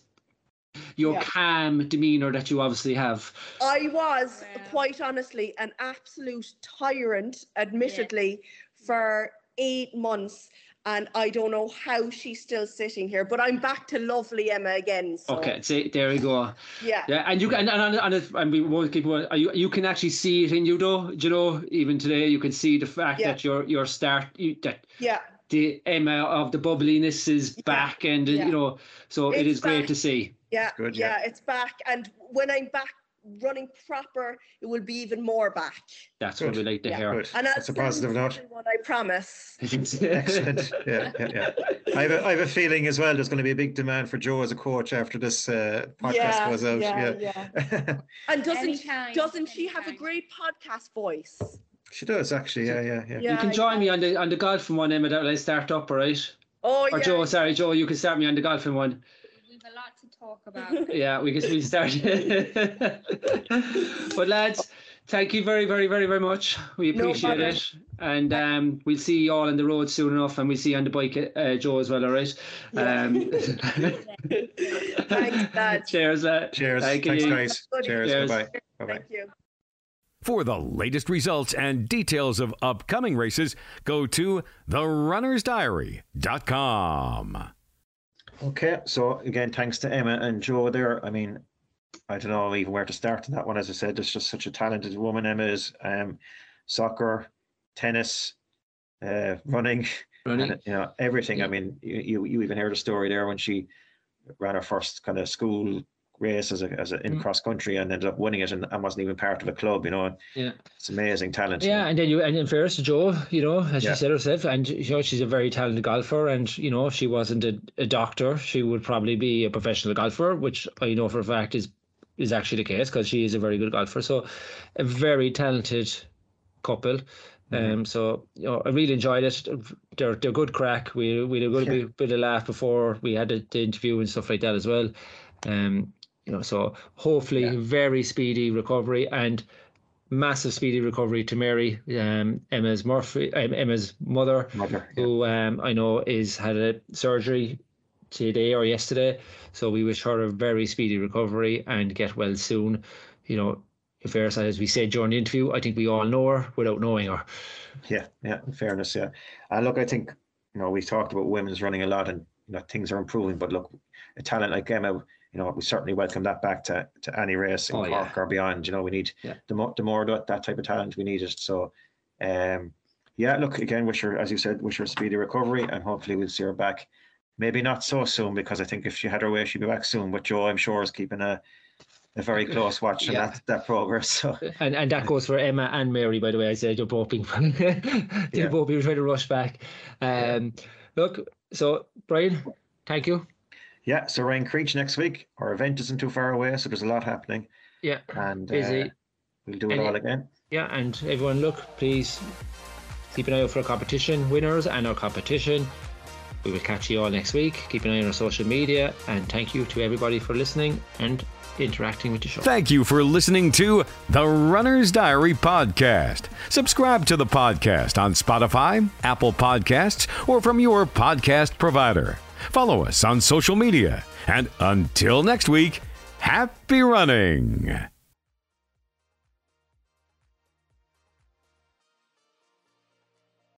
your Yeah. calm demeanor that you obviously have. I was Wow. quite honestly an absolute tyrant, admittedly, for eight months. And I don't know how she's still sitting here, but I'm back to lovely Emma again. So, Okay, see, there we go. Yeah. Yeah, and you can, and, and, and, and we won't keep going. You, you can actually see it in you, though. Do you know? Even today, you can see the fact Yeah. that your your start you, that Yeah. the Emma of the bubbliness is Yeah. back, and Yeah. you know, so it It's is great to see. Yeah, Good, yeah, yeah. it's back. And when I'm back running proper, it will be even more back. That's what we like to Yeah. hear. Good. And That's a positive note. What I promise. Excellent. Yeah, yeah, yeah. I have, a, I have a feeling as well. There's going to be a big demand for Joe as a coach after this uh, podcast Yeah, goes out. yeah, Yeah, yeah. And doesn't Anytime, doesn't she have a great podcast voice? she does actually. Yeah, yeah, yeah. Yeah. You can join me on the on the golfing one, Emma. That I start up, all right? Oh Or yeah. Joe, sorry, Joe, you can start me on the golfing one. We've a lot to talk about. Yeah, we can we start. but lads, thank you very, very, very, very much. We appreciate bother. it, and um, we'll see you all on the road soon enough, and we'll see you on the bike, uh, Joe, as well. All right. Um, Thanks, lads. Cheers, lad. Cheers. Thank Thanks, you. guys. Cheers. Cheers. Bye bye. Bye bye. Thank you. For the latest results and details of upcoming races, go to therunnersdiary.com. Okay, so again, thanks to Emma and Joe there. I mean, I don't know even where to start on that one. As I said, there's just such a talented woman. Emma is um, soccer, tennis, uh, running, Running. and, you know everything. Yeah. I mean, you, you you even heard a story there when she ran her first kind of school race as a as a in Mm. cross country and ended up winning it and, and wasn't even part of a club. You know, Yeah. it's amazing talent. Yeah, and then you and in fairness to Joe, you know, as Yeah. she said herself, and you know, she's a very talented golfer, and you know, if she wasn't a, a doctor, she would probably be a professional golfer, which I know for a fact is is actually the case because she is a very good golfer. So, a very talented couple. Mm-hmm. Um, so you know, I really enjoyed it. They're they're good crack. We we had a good Yeah. bit, bit of laugh before we had the, the interview and stuff like that as well. Um, you know, so hopefully Yeah. very speedy recovery and massive speedy recovery to Mary, um, Emma's Murphy, um, Emma's mother, Mother, yeah. who um, I know is had a surgery today or yesterday. So we wish her a very speedy recovery and get well soon. You know, fairness, as we said during the interview, I think we all know her without knowing her. Yeah, yeah, fairness, yeah. And look, I think, you know, we've talked about women's running a lot and, you know, things are improving, but look, a talent like Emma, you know, we certainly welcome that back to, to any race in Oh, yeah. Cork or beyond. You know, we need Yeah. the more, the more that, that type of talent we need it. So, um, yeah, look, again, wish her, as you said, wish her a speedy recovery and hopefully we'll see her back. Maybe not so soon because I think if she had her way, she'd be back soon. But Joe, I'm sure, is keeping a, a very close watch on Yeah. that, that progress. So, And and that goes for Emma and Mary, by the way. I said you're both being Yeah. both being trying to rush back. Um, look, so Brian, thank you. Yeah, so Ryan Creech next week. Our event isn't too far away, so there's a lot happening. Yeah, and Busy. uh, we'll do it Any- all again. yeah, and everyone, look, please keep an eye out for our competition winners and our competition. We will catch you all next week. Keep an eye on our social media, and thank you to everybody for listening and interacting with the show. Thank you for listening to the Runner's Diary podcast. Subscribe to the podcast on Spotify, Apple Podcasts, or from your podcast provider. Follow us on social media. And until next week, happy running.